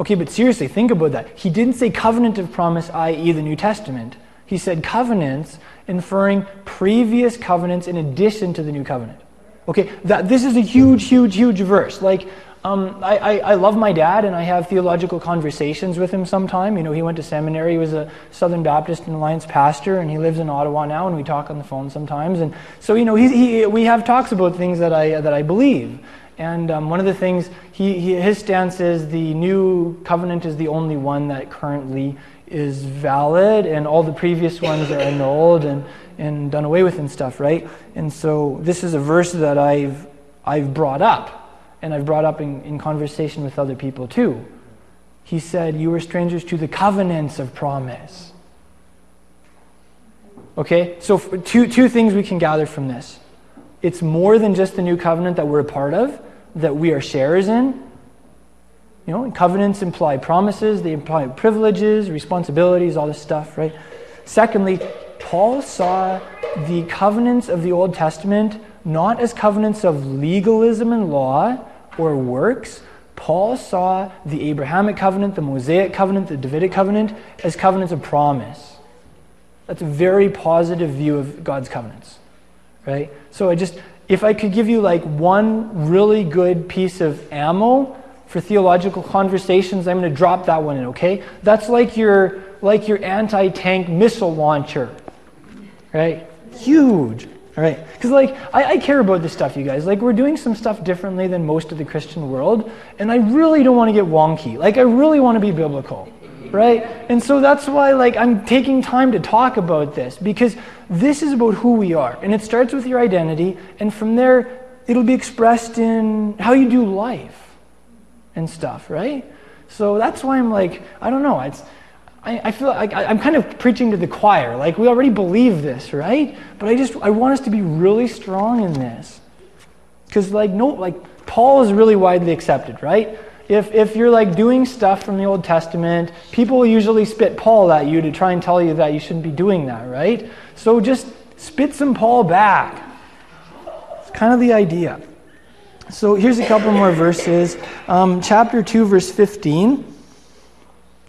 Okay, but seriously, think about that. He didn't say covenant of promise, i.e., the New Testament. He said covenants, inferring previous covenants in addition to the new covenant. Okay, that, this is a huge, huge, huge verse. Like, um, I, I, I, love my dad, and I have theological conversations with him sometime. You know, he went to seminary. He was a Southern Baptist and Alliance pastor, and he lives in Ottawa now, and we talk on the phone sometimes. And so, you know, he, he, we have talks about things that I, that I believe. And um, one of the things, he, he, his stance is the new covenant is the only one that currently is valid, and all the previous ones are annulled and, and done away with and stuff, right? And so this is a verse that I've, I've brought up and I've brought up in, in conversation with other people too. He said, You were strangers to the covenants of promise. Okay, so two, two things we can gather from this. It's more than just the new covenant that we're a part of, that we are sharers in. You know, covenants imply promises, they imply privileges, responsibilities, all this stuff, right? Secondly, Paul saw the covenants of the Old Testament not as covenants of legalism and law or works. Paul saw the Abrahamic covenant, the Mosaic covenant, the Davidic covenant as covenants of promise. That's a very positive view of God's covenants, right? So I just, if I could give you like one really good piece of ammo for theological conversations, I'm going to drop that one in, okay? That's like your like your anti-tank missile launcher, right? Huge. All right? Because, like, I, I, care about this stuff, you guys. Like, we're doing some stuff differently than most of the Christian world, and I really don't want to get wonky. Like, I really want to be biblical, right? And so that's why, like, I'm taking time to talk about this, because this is about who we are. And it starts with your identity, and from there, it'll be expressed in how you do life and stuff, right? So that's why I'm like, I don't know. It's, I, I feel like I, I'm kind of preaching to the choir. Like, we already believe this, right? But I just, I want us to be really strong in this. Because, like, no, like, Paul is really widely accepted, right? If, if you're like doing stuff from the Old Testament, people usually spit Paul at you to try and tell you that you shouldn't be doing that, right? So just spit some Paul back. It's kind of the idea. So here's a couple more verses. Um, chapter 2, verse 15.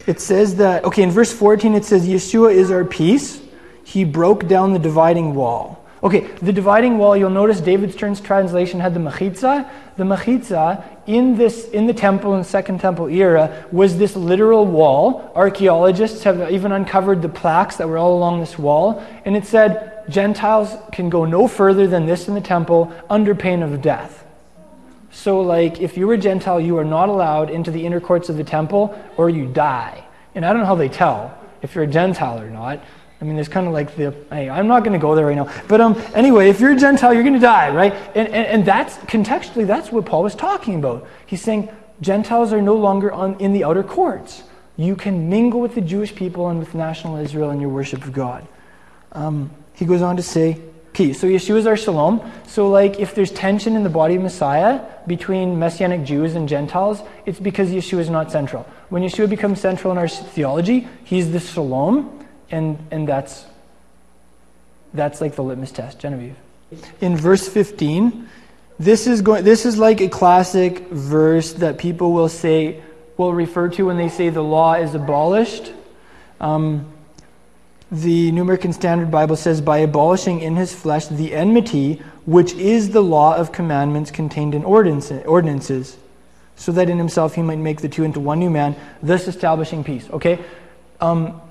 It says that, okay, in verse 14, it says, Yeshua is our peace. He broke down the dividing wall. Okay, the dividing wall, you'll notice David Stern's translation had the machitza. The machitza in this in the temple in Second Temple era was this literal wall. Archaeologists have even uncovered the plaques that were all along this wall, and it said Gentiles can go no further than this in the temple under pain of death. So, like, if you were Gentile, you are not allowed into the inner courts of the temple, or you die. And I don't know how they tell if you're a Gentile or not. I mean, there's kind of like the, hey, I'm not going to go there right now. But um, anyway, if you're a Gentile, you're going to die, right? And, and, and that's, contextually, that's what Paul was talking about. He's saying Gentiles are no longer on, in the outer courts. You can mingle with the Jewish people and with national Israel in your worship of God. Um, he goes on to say, peace. So Yeshua is our shalom. So, like, if there's tension in the body of Messiah between Messianic Jews and Gentiles, it's because Yeshua is not central. When Yeshua becomes central in our theology, he's the shalom and and that's that's like the litmus test genevieve in verse 15 this is going this is like a classic verse that people will say will refer to when they say the law is abolished um, the New American Standard Bible says, by abolishing in his flesh the enmity, which is the law of commandments contained in ordinances, so that in himself he might make the two into one new man, thus establishing peace. Okay? Um,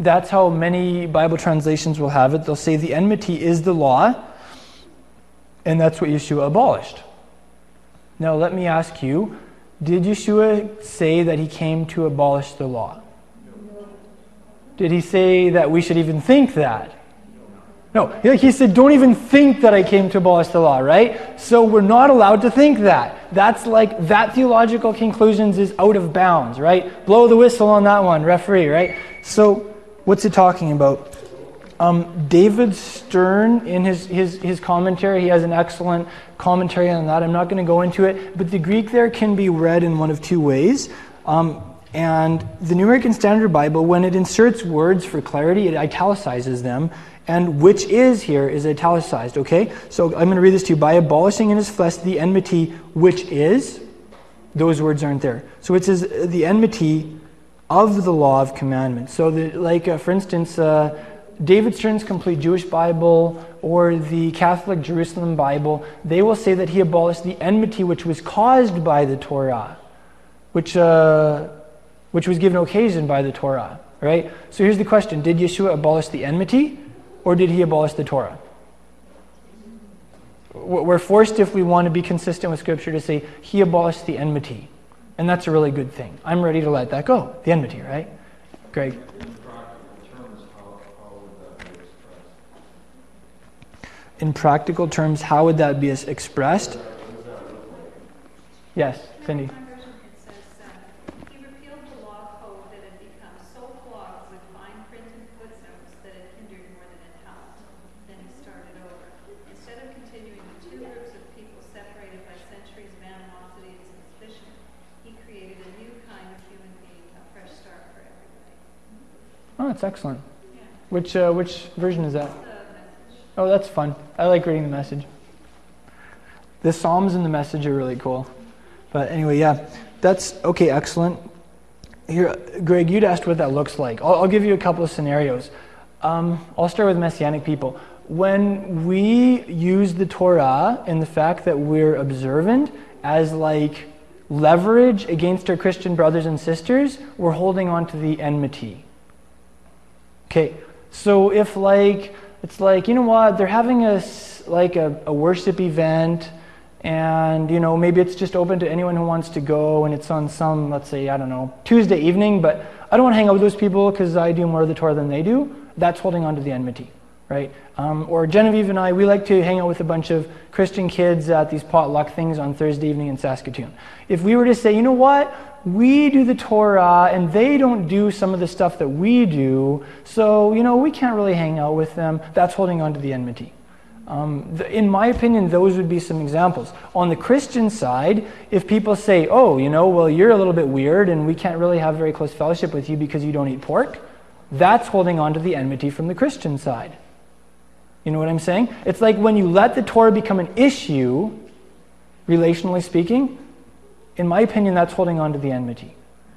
that's how many Bible translations will have it. They'll say the enmity is the law, and that's what Yeshua abolished. Now, let me ask you did Yeshua say that he came to abolish the law? Did he say that we should even think that? No, he said, don't even think that I came to abolish the law, right? So we're not allowed to think that. That's like, that theological conclusions is out of bounds, right? Blow the whistle on that one, referee, right? So What's it talking about? Um, David Stern, in his, his, his commentary, he has an excellent commentary on that. I'm not going to go into it, but the Greek there can be read in one of two ways. Um, and the New American Standard Bible, when it inserts words for clarity, it italicizes them. And which is here is italicized, okay? So I'm going to read this to you. By abolishing in his flesh the enmity which is, those words aren't there. So it says the enmity of the law of commandments. So, the, like, uh, for instance, uh, David Stern's Complete Jewish Bible or the Catholic Jerusalem Bible, they will say that he abolished the enmity which was caused by the Torah, which, uh, which was given occasion by the Torah, right? So here's the question Did Yeshua abolish the enmity or did he abolish the Torah? We're forced, if we want to be consistent with Scripture, to say he abolished the enmity. And that's a really good thing. I'm ready to let that go. The enmity, right? Greg. In practical terms, how would that be expressed? Yes, Cindy. That's excellent. Which, uh, which version is that? Oh, that's fun. I like reading the message. The Psalms and the message are really cool. But anyway, yeah, that's okay, excellent. Here, Greg, you'd asked what that looks like. I'll, I'll give you a couple of scenarios. Um, I'll start with Messianic people. When we use the Torah and the fact that we're observant as like leverage against our Christian brothers and sisters, we're holding on to the enmity. Okay, so if like it's like you know what they're having a like a, a worship event, and you know maybe it's just open to anyone who wants to go, and it's on some let's say I don't know Tuesday evening, but I don't want to hang out with those people because I do more of the Torah than they do. That's holding on to the enmity, right? Um, or Genevieve and I, we like to hang out with a bunch of Christian kids at these potluck things on Thursday evening in Saskatoon. If we were to say, you know what, we do the Torah and they don't do some of the stuff that we do, so, you know, we can't really hang out with them. That's holding on to the enmity. Um, the, in my opinion, those would be some examples. On the Christian side, if people say, oh, you know, well, you're a little bit weird and we can't really have very close fellowship with you because you don't eat pork, that's holding on to the enmity from the Christian side. You know what I'm saying? It's like when you let the Torah become an issue, relationally speaking, in my opinion, that's holding on to the enmity.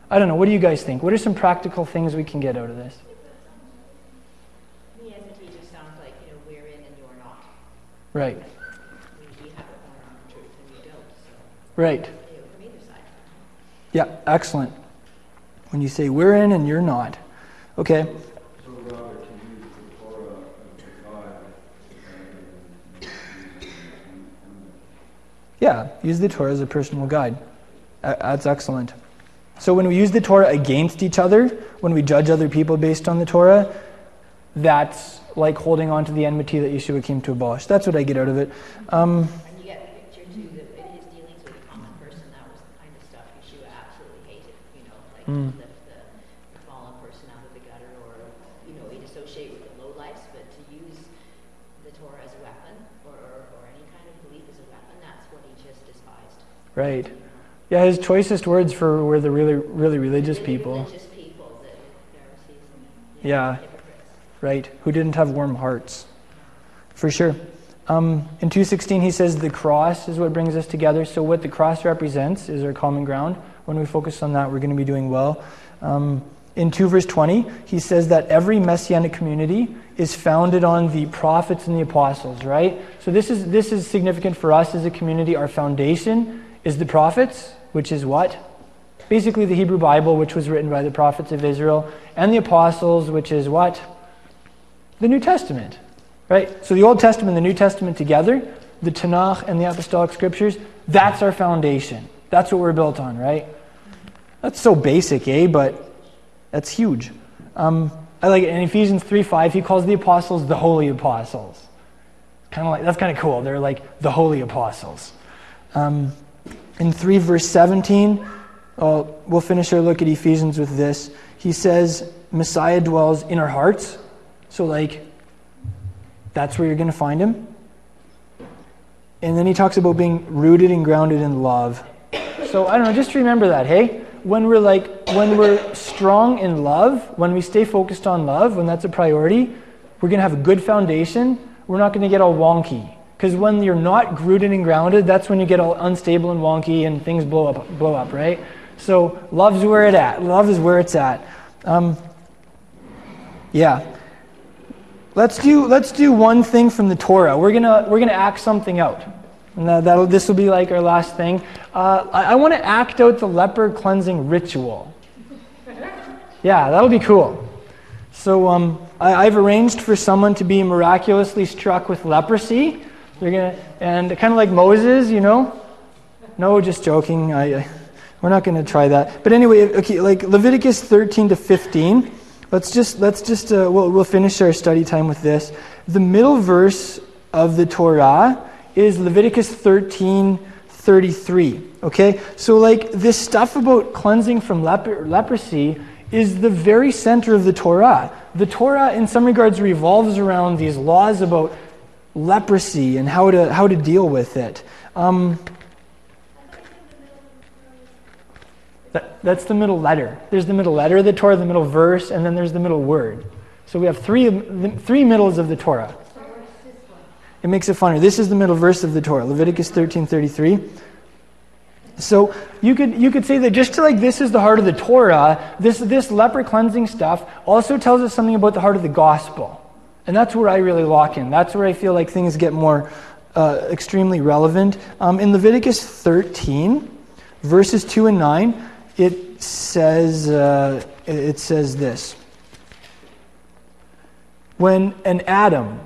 I don't know. What do you guys think? What are some practical things we can get out of this? The enmity just sounds like, you know, we're in and you're not. Right. We, we have a corner on the truth and you don't, so, Right. you know, from either side. Yeah, excellent. When you say we're in and you're not. Okay. So Robert, to use the Torah as a guide, and Yeah, use the Torah as a personal guide. That's excellent. So when we use the Torah against each other, when we judge other people based on the Torah, that's like holding on to the enmity that Yeshua came to abolish. That's what I get out of it. Um, And you get the picture too that in his dealings with the common person, that was the kind of stuff Yeshua absolutely hated, you know, like Mm. to lift the, fallen person out of the gutter or, you know, he'd associate with the low lives, but to use the Torah as a weapon or, or, or any kind of belief as a weapon, that's what he just despised. right. Yeah, his choicest words for were the really, really religious people. People, the Pharisees Yeah. right? Who didn't have warm hearts. For sure. Um, in 216, he says the cross is what brings us together. So, what the cross represents is our common ground. When we focus on that, we're going to be doing well. Um, in 2 verse 20, he says that every messianic community is founded on the prophets and the apostles, right? So, this is, this is significant for us as a community. Our foundation is the prophets, which is what? Basically, the Hebrew Bible, which was written by the prophets of Israel, and the apostles, which is what? the New Testament, right? So the Old Testament and the New Testament together, the Tanakh and the Apostolic Scriptures, that's our foundation. That's what we're built on, right? That's so basic, eh? But that's huge. Um, I like it. In Ephesians 3 5, he calls the apostles the holy apostles. Kind of like, that's kind of cool. They're like the holy apostles. Um, in 3 verse 17, oh, we'll finish our look at Ephesians with this. He says, Messiah dwells in our hearts. So, like, that's where you're going to find him. And then he talks about being rooted and grounded in love. So, I don't know, just remember that, hey? When we're like, when we're strong in love, when we stay focused on love, when that's a priority, we're going to have a good foundation. We're not going to get all wonky. Because when you're not rooted and grounded, that's when you get all unstable and wonky and things blow up, blow up, right? So, love's where it at. Love is where it's at. Um, yeah. Let's do, let's do one thing from the Torah. We're going we're gonna act something out. And that, this will be like our last thing. Uh, I, I want to act out the leper cleansing ritual. Yeah, that'll be cool. So um, I, I've arranged for someone to be miraculously struck with leprosy. They're gonna, and kind of like Moses, you know? No, just joking. I, we're not going to try that. But anyway, okay, like Leviticus 13 to 15. Let's just let's just uh, we'll, we'll finish our study time with this. The middle verse of the Torah is Leviticus 13 33. Okay, so like this stuff about cleansing from leprosy is the very center of the Torah. The Torah, in some regards, revolves around these laws about leprosy and how to how to deal with it. Um, that, that's the middle letter. There's the middle letter of the Torah, the middle verse, and then there's the middle word. So we have three three middles of the Torah. It makes it funner. This is the middle verse of the Torah, Leviticus 13:33. So you could you could say that just like this is the heart of the Torah, this this leper cleansing stuff also tells us something about the heart of the gospel. And that's where I really lock in. That's where I feel like things get more uh, extremely relevant. Um, in Leviticus 13, verses 2 and 9, it says, uh, it says this. When an Adam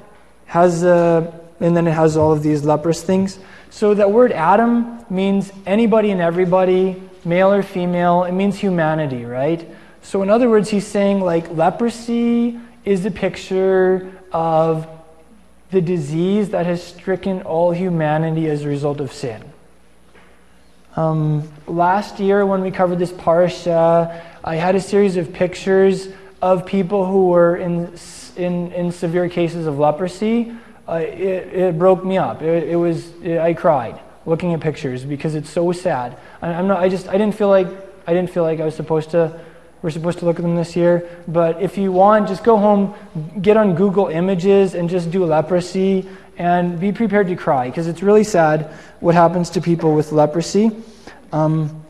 has, uh, and then it has all of these leprous things. So that word Adam means anybody and everybody, male or female. It means humanity, right? So in other words, he's saying like leprosy is a picture of the disease that has stricken all humanity as a result of sin. Um, last year, when we covered this parsha, I had a series of pictures of people who were in, in, in severe cases of leprosy. Uh, it, it broke me up. It, it was, it, I cried looking at pictures because it's so sad. I, I'm not, I just, I didn't feel like, I didn't feel like I was supposed to We're supposed to look at them this year. But if you want, just go home, get on Google Images, and just do leprosy and be prepared to cry because it's really sad what happens to people with leprosy. Um,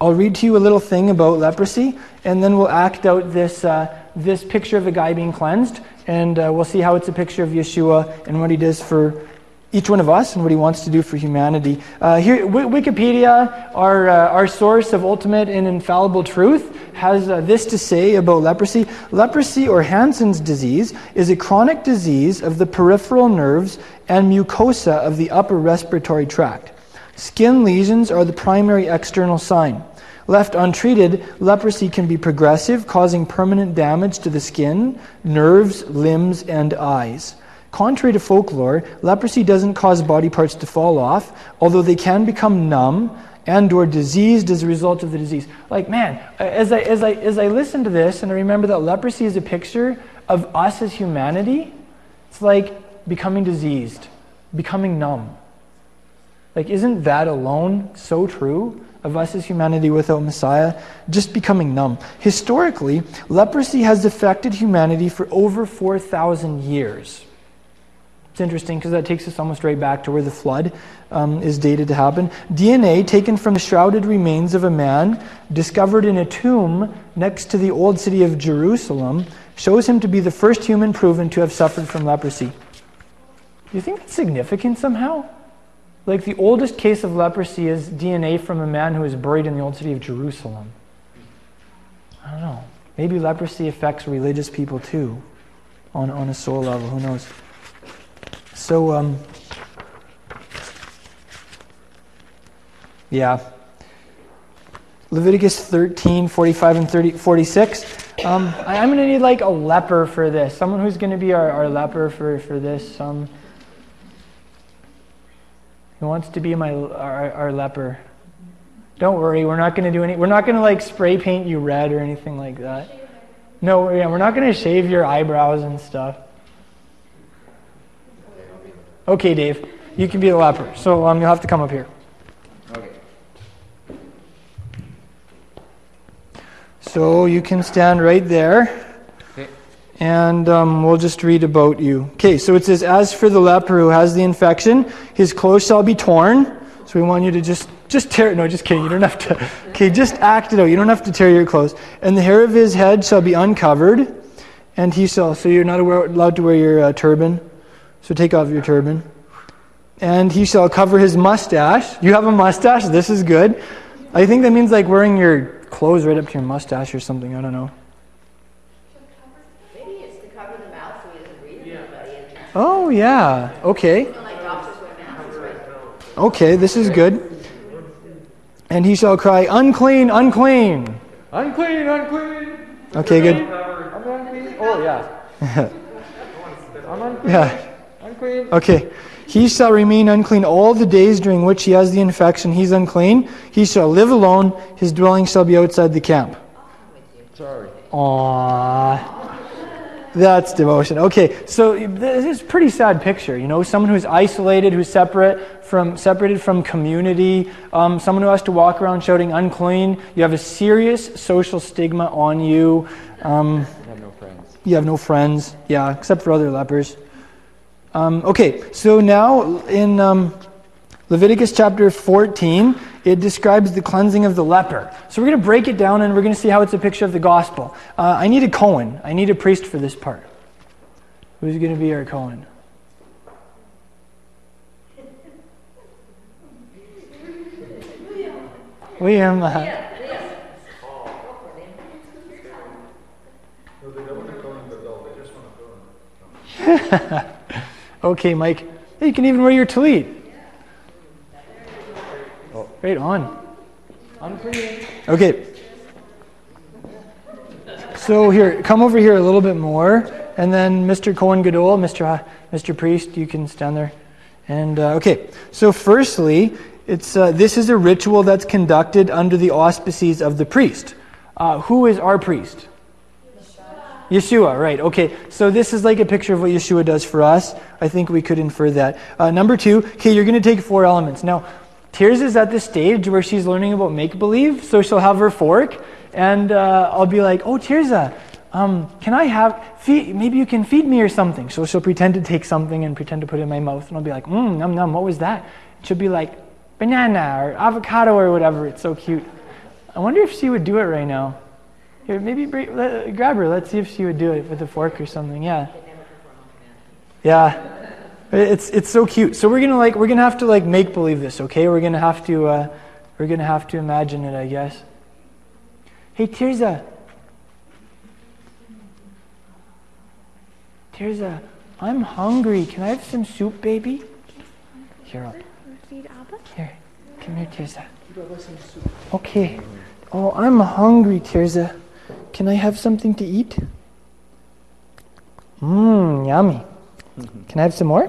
I'll read to you a little thing about leprosy, and then we'll act out this, uh, this picture of a guy being cleansed, and uh, we'll see how it's a picture of Yeshua and what he does for each one of us and what he wants to do for humanity. Uh, here, w- Wikipedia, our, uh, our source of ultimate and infallible truth, has uh, this to say about leprosy. Leprosy, or Hansen's disease, is a chronic disease of the peripheral nerves and mucosa of the upper respiratory tract. Skin lesions are the primary external sign. Left untreated, leprosy can be progressive, causing permanent damage to the skin, nerves, limbs, and eyes. Contrary to folklore, leprosy doesn't cause body parts to fall off, although they can become numb and or diseased as a result of the disease. Like, man, as I, as I, as I listen to this and I remember that leprosy is a picture of us as humanity, it's like becoming diseased, becoming numb. Like, isn't that alone so true of us as humanity without Messiah? Just becoming numb. Historically, leprosy has affected humanity for over 4,000 years. It's interesting because that takes us almost right back to where the flood um, is dated to happen. DNA taken from the shrouded remains of a man discovered in a tomb next to the old city of Jerusalem shows him to be the first human proven to have suffered from leprosy. Do you think that's significant somehow? Like the oldest case of leprosy is DNA from a man who was buried in the old city of Jerusalem. I don't know. Maybe leprosy affects religious people too, on, on a soul level. Who knows? So, um, yeah. Leviticus 13, 45, and 30, 46. Um, I, am going to need like a leper for this. Someone who's going to be our, our leper for, for this. Um, who wants to be my our, our leper? Don't worry, we're not going to do any. We're not going to like spray paint you red or anything like that. No, yeah, we're not going to shave your eyebrows and stuff. Okay, Dave, you can be the leper. So um, you'll have to come up here. Okay. So you can stand right there. Okay. And um, we'll just read about you. Okay, so it says, As for the leper who has the infection, his clothes shall be torn. So we want you to just, just tear, it. no, just kidding. You don't have to, okay, just act it out. You don't have to tear your clothes. And the hair of his head shall be uncovered. And he shall, so you're not allowed to wear your uh, turban. So take off your turban. And he shall cover his mustache. You have a mustache? This is good. I think that means like wearing your clothes right up to your mustache or something. I don't know. Maybe it's to cover the mouth so he doesn't breathe anybody. And Oh, yeah. Okay. like doctors wear masks, right? Okay, this is good. And he shall cry, Unclean, unclean. Unclean, unclean. Okay, good. I'm unclean. Oh, yeah. I'm unclean. Yeah. Unclean. Okay. He shall remain unclean all the days during which he has the infection. He's unclean. He shall live alone. His dwelling shall be outside the camp. Sorry. Aww. That's devotion. Okay, so this is a pretty sad picture. You know, someone who's isolated, who's separate from separated from community, um, someone who has to walk around shouting unclean. You have a serious social stigma on you. Um, I have no friends. you have no friends, yeah, except for other lepers. Um, okay, so now in um, Leviticus chapter 14, it describes the cleansing of the leper. So we're going to break it down and we're going to see how it's a picture of the gospel. Uh, I need a Cohen. I need a priest for this part. Who's going to be our Cohen? William. Uh, okay, Mike. Hey, you can even wear your tallit. Right on. Okay. So here, come over here a little bit more, and then Mr. Cohen Gadol, Mr. Ha- Mr. Priest, you can stand there. And uh, okay, so firstly, it's uh, this is a ritual that's conducted under the auspices of the priest. Uh, who is our priest? Yeshua, right. Okay, so this is like a picture of what Yeshua does for us. I think we could infer that. Uh, number two, okay, you're going to take four elements. Now, Tirza is at the stage where she's learning about make believe, so she'll have her fork and uh, I'll be like, "Oh, Tirza, um, can I have feed? Maybe you can feed me or something." So she'll pretend to take something and pretend to put it in my mouth, and I'll be like, "Mmm, num num. What was that?" She'll be like, "Banana or avocado or whatever." It's so cute. I wonder if she would do it right now. Here, maybe bring, let, grab her. Let's see if she would do it with a fork or something. Yeah. They never perform on command. Yeah, it's it's so cute. So we're gonna like we're gonna have to like make believe this, okay? We're gonna have to uh, we're gonna have to imagine it, I guess. Hey, Tirza. Tirza, I'm hungry. Can I have some soup, baby? Here, Abba? here. Come here, Tirza. Okay. Oh, I'm hungry, Tirza. Can I have something to eat? Mmm, yummy. Can I have some more?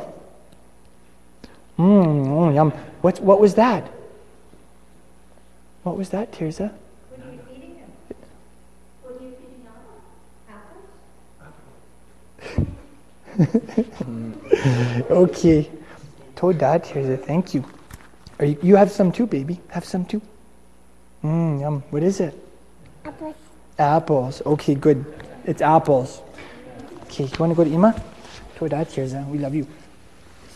Mmm, mm, yum. What, what was that? What was that, Tirza? What are you feeding him? What are you feeding up? Apples? Apples. Okay. Told Dad, Tirza, thank you. Are you. You have some too, baby. Have some too. Mmm, yum. What is it? Apples. Apples. Okay, good. It's apples. Okay, you want to go to Ima? Told Dad, Tirza, we love you.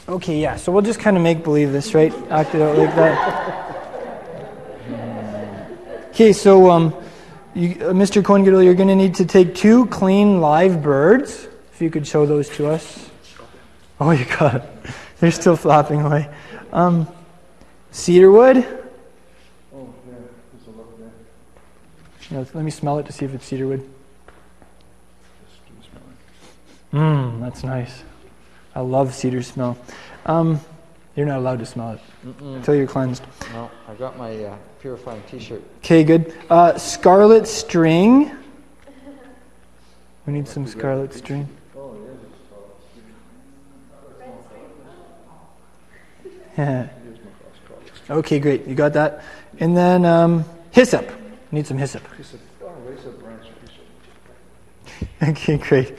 Okay, yeah. So we'll just kind of make believe this, right? Act it out like that. Okay, so um, you, uh, Mr. Cohen-Giddle, you're going to need to take two clean live birds. If you could show those to us. Oh, you got it. They're still flapping away. Um, cedar wood. Oh, yeah, there's a lot there. Yeah, let me smell it to see if it's cedar wood. Just do the smelling. Mmm, that's nice. I love cedar smell. Um, you're not allowed to smell it Mm-mm. until you're cleansed. No, I got my uh, purifying T-shirt. Okay, good. Uh, scarlet string. We need some scarlet string. Oh, yeah, Yeah. here's my cross colleagues. okay, great. You got that. And then um, hyssop. Need some hyssop. Piece oh, where's the branch? Okay, great.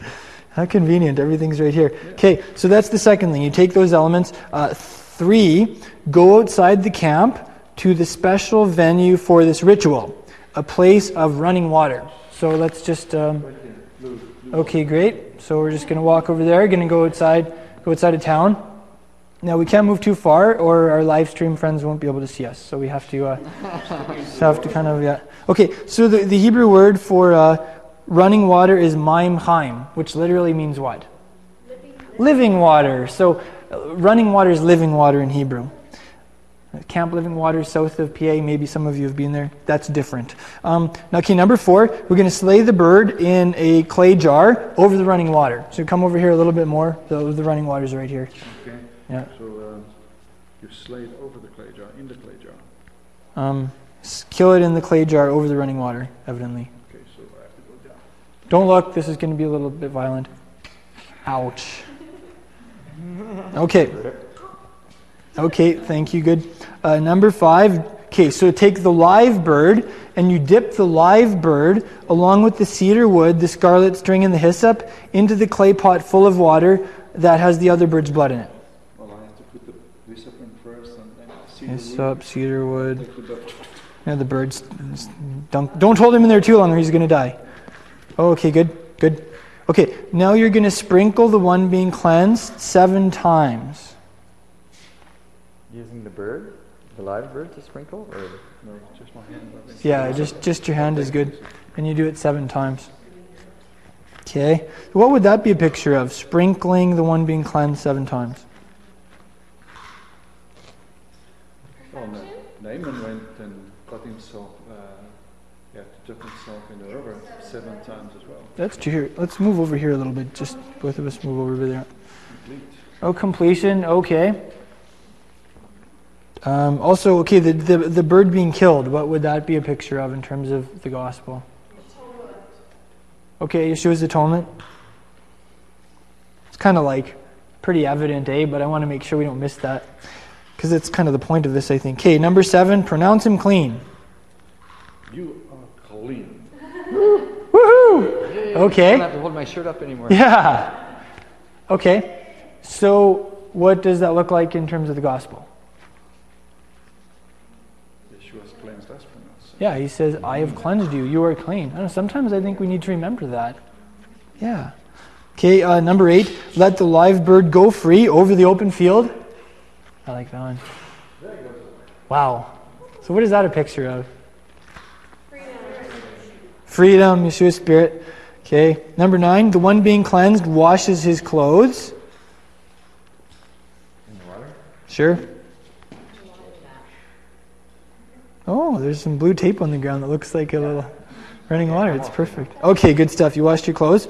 How convenient. Everything's right here. Okay, so that's the second thing. You take those elements. Uh, three, go outside the camp to the special venue for this ritual, a place of running water. So let's just. Um, Right there, blue, blue. okay, great. So we're just going to walk over there. Going to go outside. Go outside of town. Now we can't move too far, or our live stream friends won't be able to see us. So we have to. Uh, have to kind of yeah. Okay, so the, the Hebrew word for uh, running water is maim chaim, which literally means what? Living, water. So uh, running water is living water in Hebrew. Uh, Camp Living Water south of PA, maybe some of you have been there. That's different. Um, now, okay, number four, we're going to slay the bird in a clay jar over the running water. So come over here a little bit more. The, the running water's right here. Okay, Yeah. so um, you slide over the clay jar, in the clay jar. Um, kill it in the clay jar over the running water, evidently. Okay, so I have to go down. Don't look, this is going to be a little bit violent. Ouch. Okay. Okay, thank you, good. Uh, number five, okay, so take the live bird and you dip the live bird along with the cedar wood, the scarlet string, and the hyssop into the clay pot full of water that has the other bird's blood in it. Well, I have to put the hyssop in first and then the Hyssop, cedar wood. Take the the birds. Don't, don't hold him in there too long or he's going to die. Oh, okay, good, good. Okay, now you're going to sprinkle the one being cleansed seven times. Using the bird, the live bird to sprinkle, or No, just my hand. Yeah, just, just your hand is good. And you do it seven times. Okay, what would that be a picture of? Sprinkling the one being cleansed seven times. Well, Naaman went and got himself, uh, yeah, to dip himself in the river seven times as well. That's to here. Let's move over here a little bit. Just both of us move over there. Complete. Oh, completion. Okay. Um, also, okay, the, the the bird being killed. What would that be a picture of in terms of the gospel? Okay, Yeshua's atonement. It's kind of like pretty evident, eh? But I want to make sure we don't miss that because it's kind of the point of this, I think. Okay, number seven. Pronounce him clean. You are clean. Woohoo! Yay, Okay. I don't have to hold my shirt up anymore. Yeah. Okay. So, what does that look like in terms of the gospel? Yeshua's cleansed us from our. Yeah, he says, I have cleansed you. You are clean. I don't know, sometimes I think we need to remember that. Yeah. Okay, uh, number eight, let the live bird go free over the open field. I like that one. Wow. So, what is that a picture of? Freedom, Yeshua Spirit. Okay. Number nine, the one being cleansed washes his clothes. In the water? Sure. Oh, there's some blue tape on the ground that looks like a little running water. It's perfect. Okay, good stuff. You washed your clothes.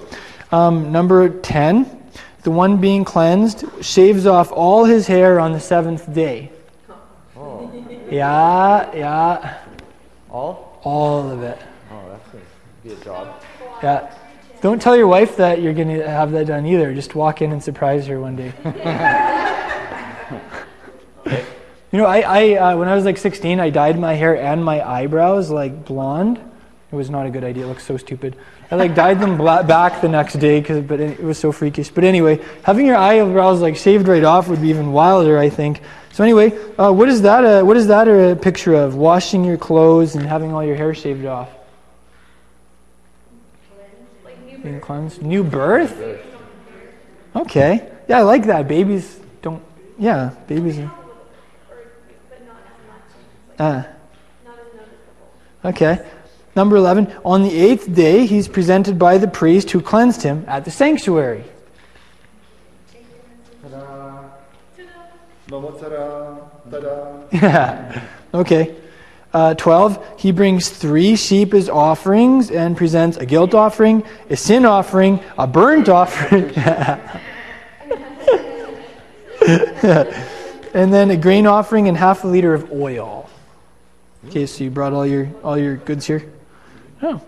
Um, number 10, the one being cleansed shaves off all his hair on the seventh day. Oh. Yeah, yeah, All? all of it. Oh, that's going to be a job. Yeah. Don't tell your wife that you're going to have that done either. Just walk in and surprise her one day. you know, I, I uh, when I was like 16, I dyed my hair and my eyebrows like blonde. It was not a good idea. It looked so stupid. I like dyed them bla- back the next day, cause, but it, it was so freakish. But anyway, having your eyebrows like shaved right off would be even wilder, I think. So anyway, uh, what is that? A, what is that a picture of? Washing your clothes and having all your hair shaved off. Being cleansed. New birth? Okay. Yeah, I like that. Babies don't. Yeah, babies. Are, uh, okay. Number 11. On the eighth day, he's presented by the priest who cleansed him at the sanctuary. Ta-da! Ta-da! Ta-da! Yeah. Okay. Uh, 12. He brings three sheep as offerings and presents a guilt offering, a sin offering, a burnt offering. and then a grain offering and half a liter of oil. Okay, so you brought all your all your goods here. Oh.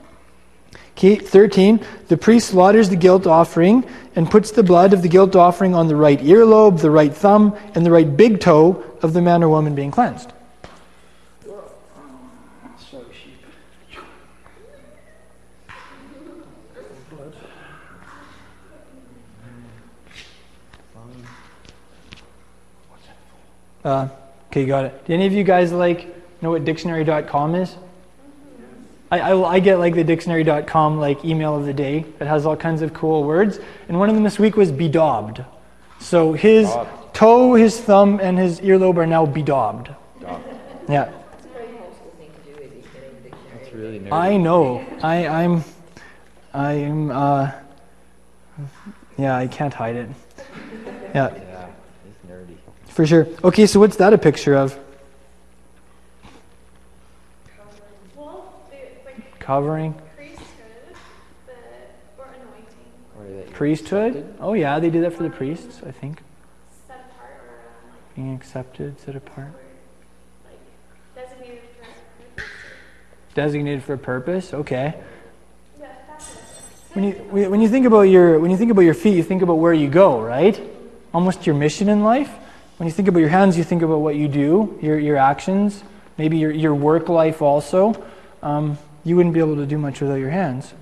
Okay, 13. The priest slaughters the guilt offering and puts the blood of the guilt offering on the right earlobe, the right thumb, and the right big toe of the man or woman being cleansed. Uh, okay, got it. Do any of you guys like know what dictionary.com is? I, I, I get like the dictionary.com like email of the day that has all kinds of cool words, and one of them this week was bedaubed. So his Daubed. toe, his thumb, and his earlobe are now bedaubed. Job. Yeah, It's a very homeschool thing to do, is he's getting the dictionary. That's really nerdy. I know. I, I'm, I'm, uh, yeah, I can't hide it. Yeah, Yeah, it's nerdy. For sure. Okay, so what's that a picture of? Well, it's like Covering. priesthood, the, or anointing, Or that you're Priesthood? accepted. Oh, yeah, they do that for the priests, I think. set apart, or like, Being accepted, set apart. like designated for a purpose. Designated for a purpose, okay. Yeah, that's it. When you, when you think about your when you think about your feet, you think about where you go, right? Almost your mission in life. When you think about your hands, you think about what you do, your your actions, maybe your your work life also. Um, you wouldn't be able to do much without your hands.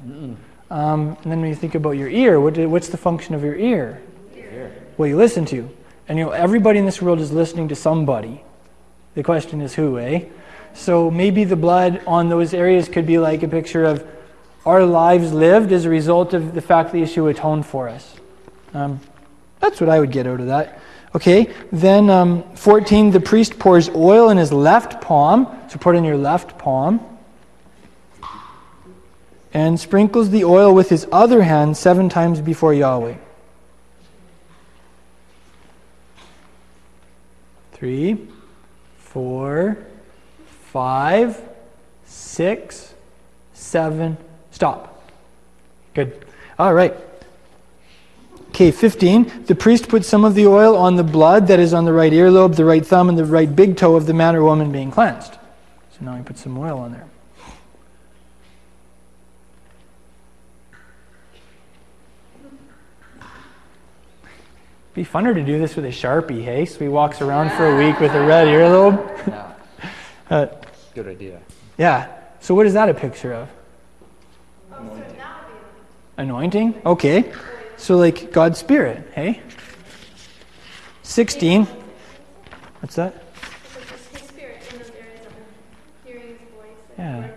Um, and then when you think about your ear, what, what's the function of your ear? Here. What you listen to. And you know, everybody in this world is listening to somebody. The question is who, eh? So maybe the blood on those areas could be like a picture of our lives lived as a result of the fact that Yeshua atoned for us. Um, that's what I would get out of that. Okay, then um, 14, the priest pours oil in his left palm. So put in your left palm. And sprinkles the oil with his other hand seven times before Yahweh. Three, four, five, six, seven. Stop. Good. All right. Okay, 15. The priest puts some of the oil on the blood that is on the right earlobe, the right thumb, and the right big toe of the man or woman being cleansed. So now he puts some oil on there. Be funner to do this with a sharpie, hey? So he walks around for a week with a red earlobe. Yeah, Uh, good idea. yeah. So what is that a picture of? Oh, so that would be Anointing? Okay. So, like God's Spirit, hey? 16. What's that? Yeah.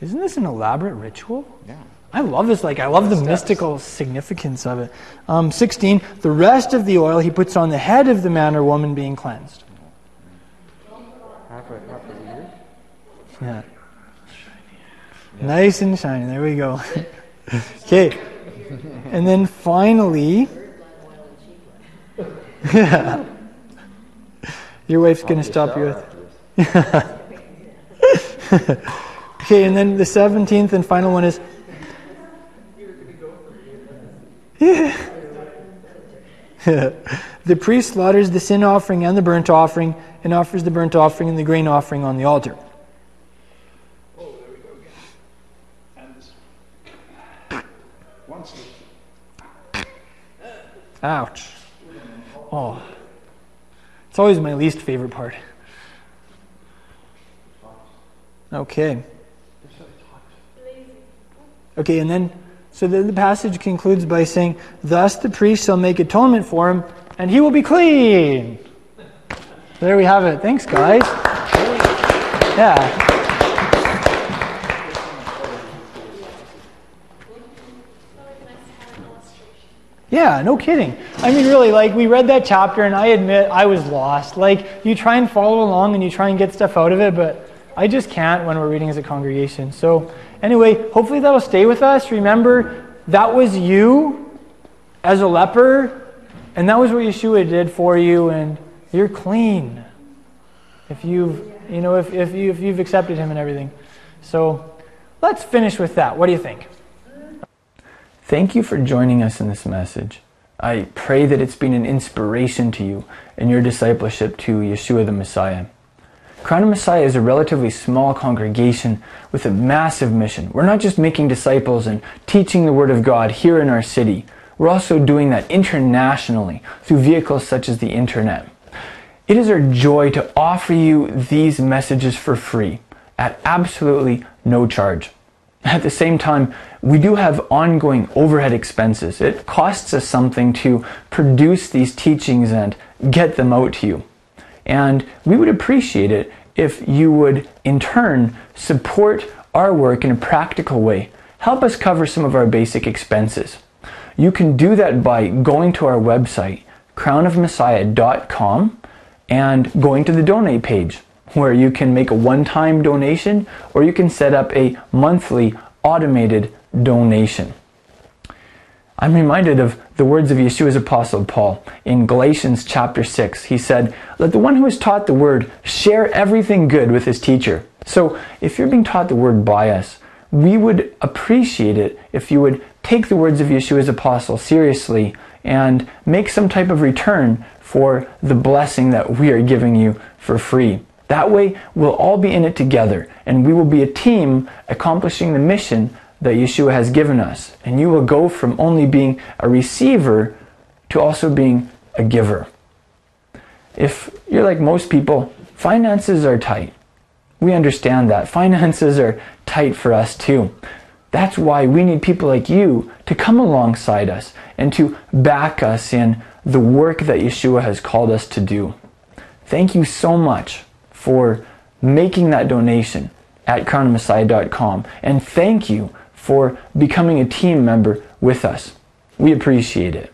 Isn't this an elaborate ritual? Yeah. I love this. Like, I love the, the mystical significance of it. Um, 16. The rest of the oil he puts on the head of the man or woman being cleansed. Yeah. Yeah. Nice and shiny. There we go. okay. And then finally, your wife's going to stop you with. Okay, and then the 17th and final one is. the priest slaughters the sin offering and the burnt offering and offers the burnt offering and the grain offering on the altar. Ouch. Oh. It's always my least favorite part. Okay. Okay, and then, so the, the passage concludes by saying, Thus the priest shall make atonement for him, and he will be clean. There we have it. Thanks, guys. Yeah. Yeah, no kidding. I mean, really, like, we read that chapter, and I admit I was lost. Like, you try and follow along and you try and get stuff out of it, but I just can't when we're reading as a congregation. So, anyway, hopefully that'll stay with us. Remember, that was you as a leper, and that was what Yeshua did for you, and you're clean if you've, you know, if, if, you, if you've accepted Him and everything. So, let's finish with that. What do you think? Thank you for joining us in this message. I pray that it's been an inspiration to you in your discipleship to Yeshua the Messiah. Crown of Messiah is a relatively small congregation with a massive mission. We're not just making disciples and teaching the Word of God here in our city, we're also doing that internationally through vehicles such as the internet. It is our joy to offer you these messages for free at absolutely no charge. At the same time, we do have ongoing overhead expenses. It costs us something to produce these teachings and get them out to you. And we would appreciate it if you would, in turn, support our work in a practical way. Help us cover some of our basic expenses. You can do that by going to our website, crownofmessiah.com, and going to the donate page, where you can make a one time donation or you can set up a monthly automated donation. I'm reminded of the words of Yeshua's apostle Paul in Galatians chapter 6. He said, Let the one who is taught the word share everything good with his teacher. So, if you're being taught the word by us, we would appreciate it if you would take the words of Yeshua's apostle seriously and make some type of return for the blessing that we are giving you for free. That way, we'll all be in it together and we will be a team accomplishing the mission that Yeshua has given us. And you will go from only being a receiver to also being a giver. If you're like most people, finances are tight. We understand that. Finances are tight for us too. That's why we need people like you to come alongside us and to back us in the work that Yeshua has called us to do. Thank you so much for making that donation at crownofmessiah.com. And thank you for becoming a team member with us. We appreciate it.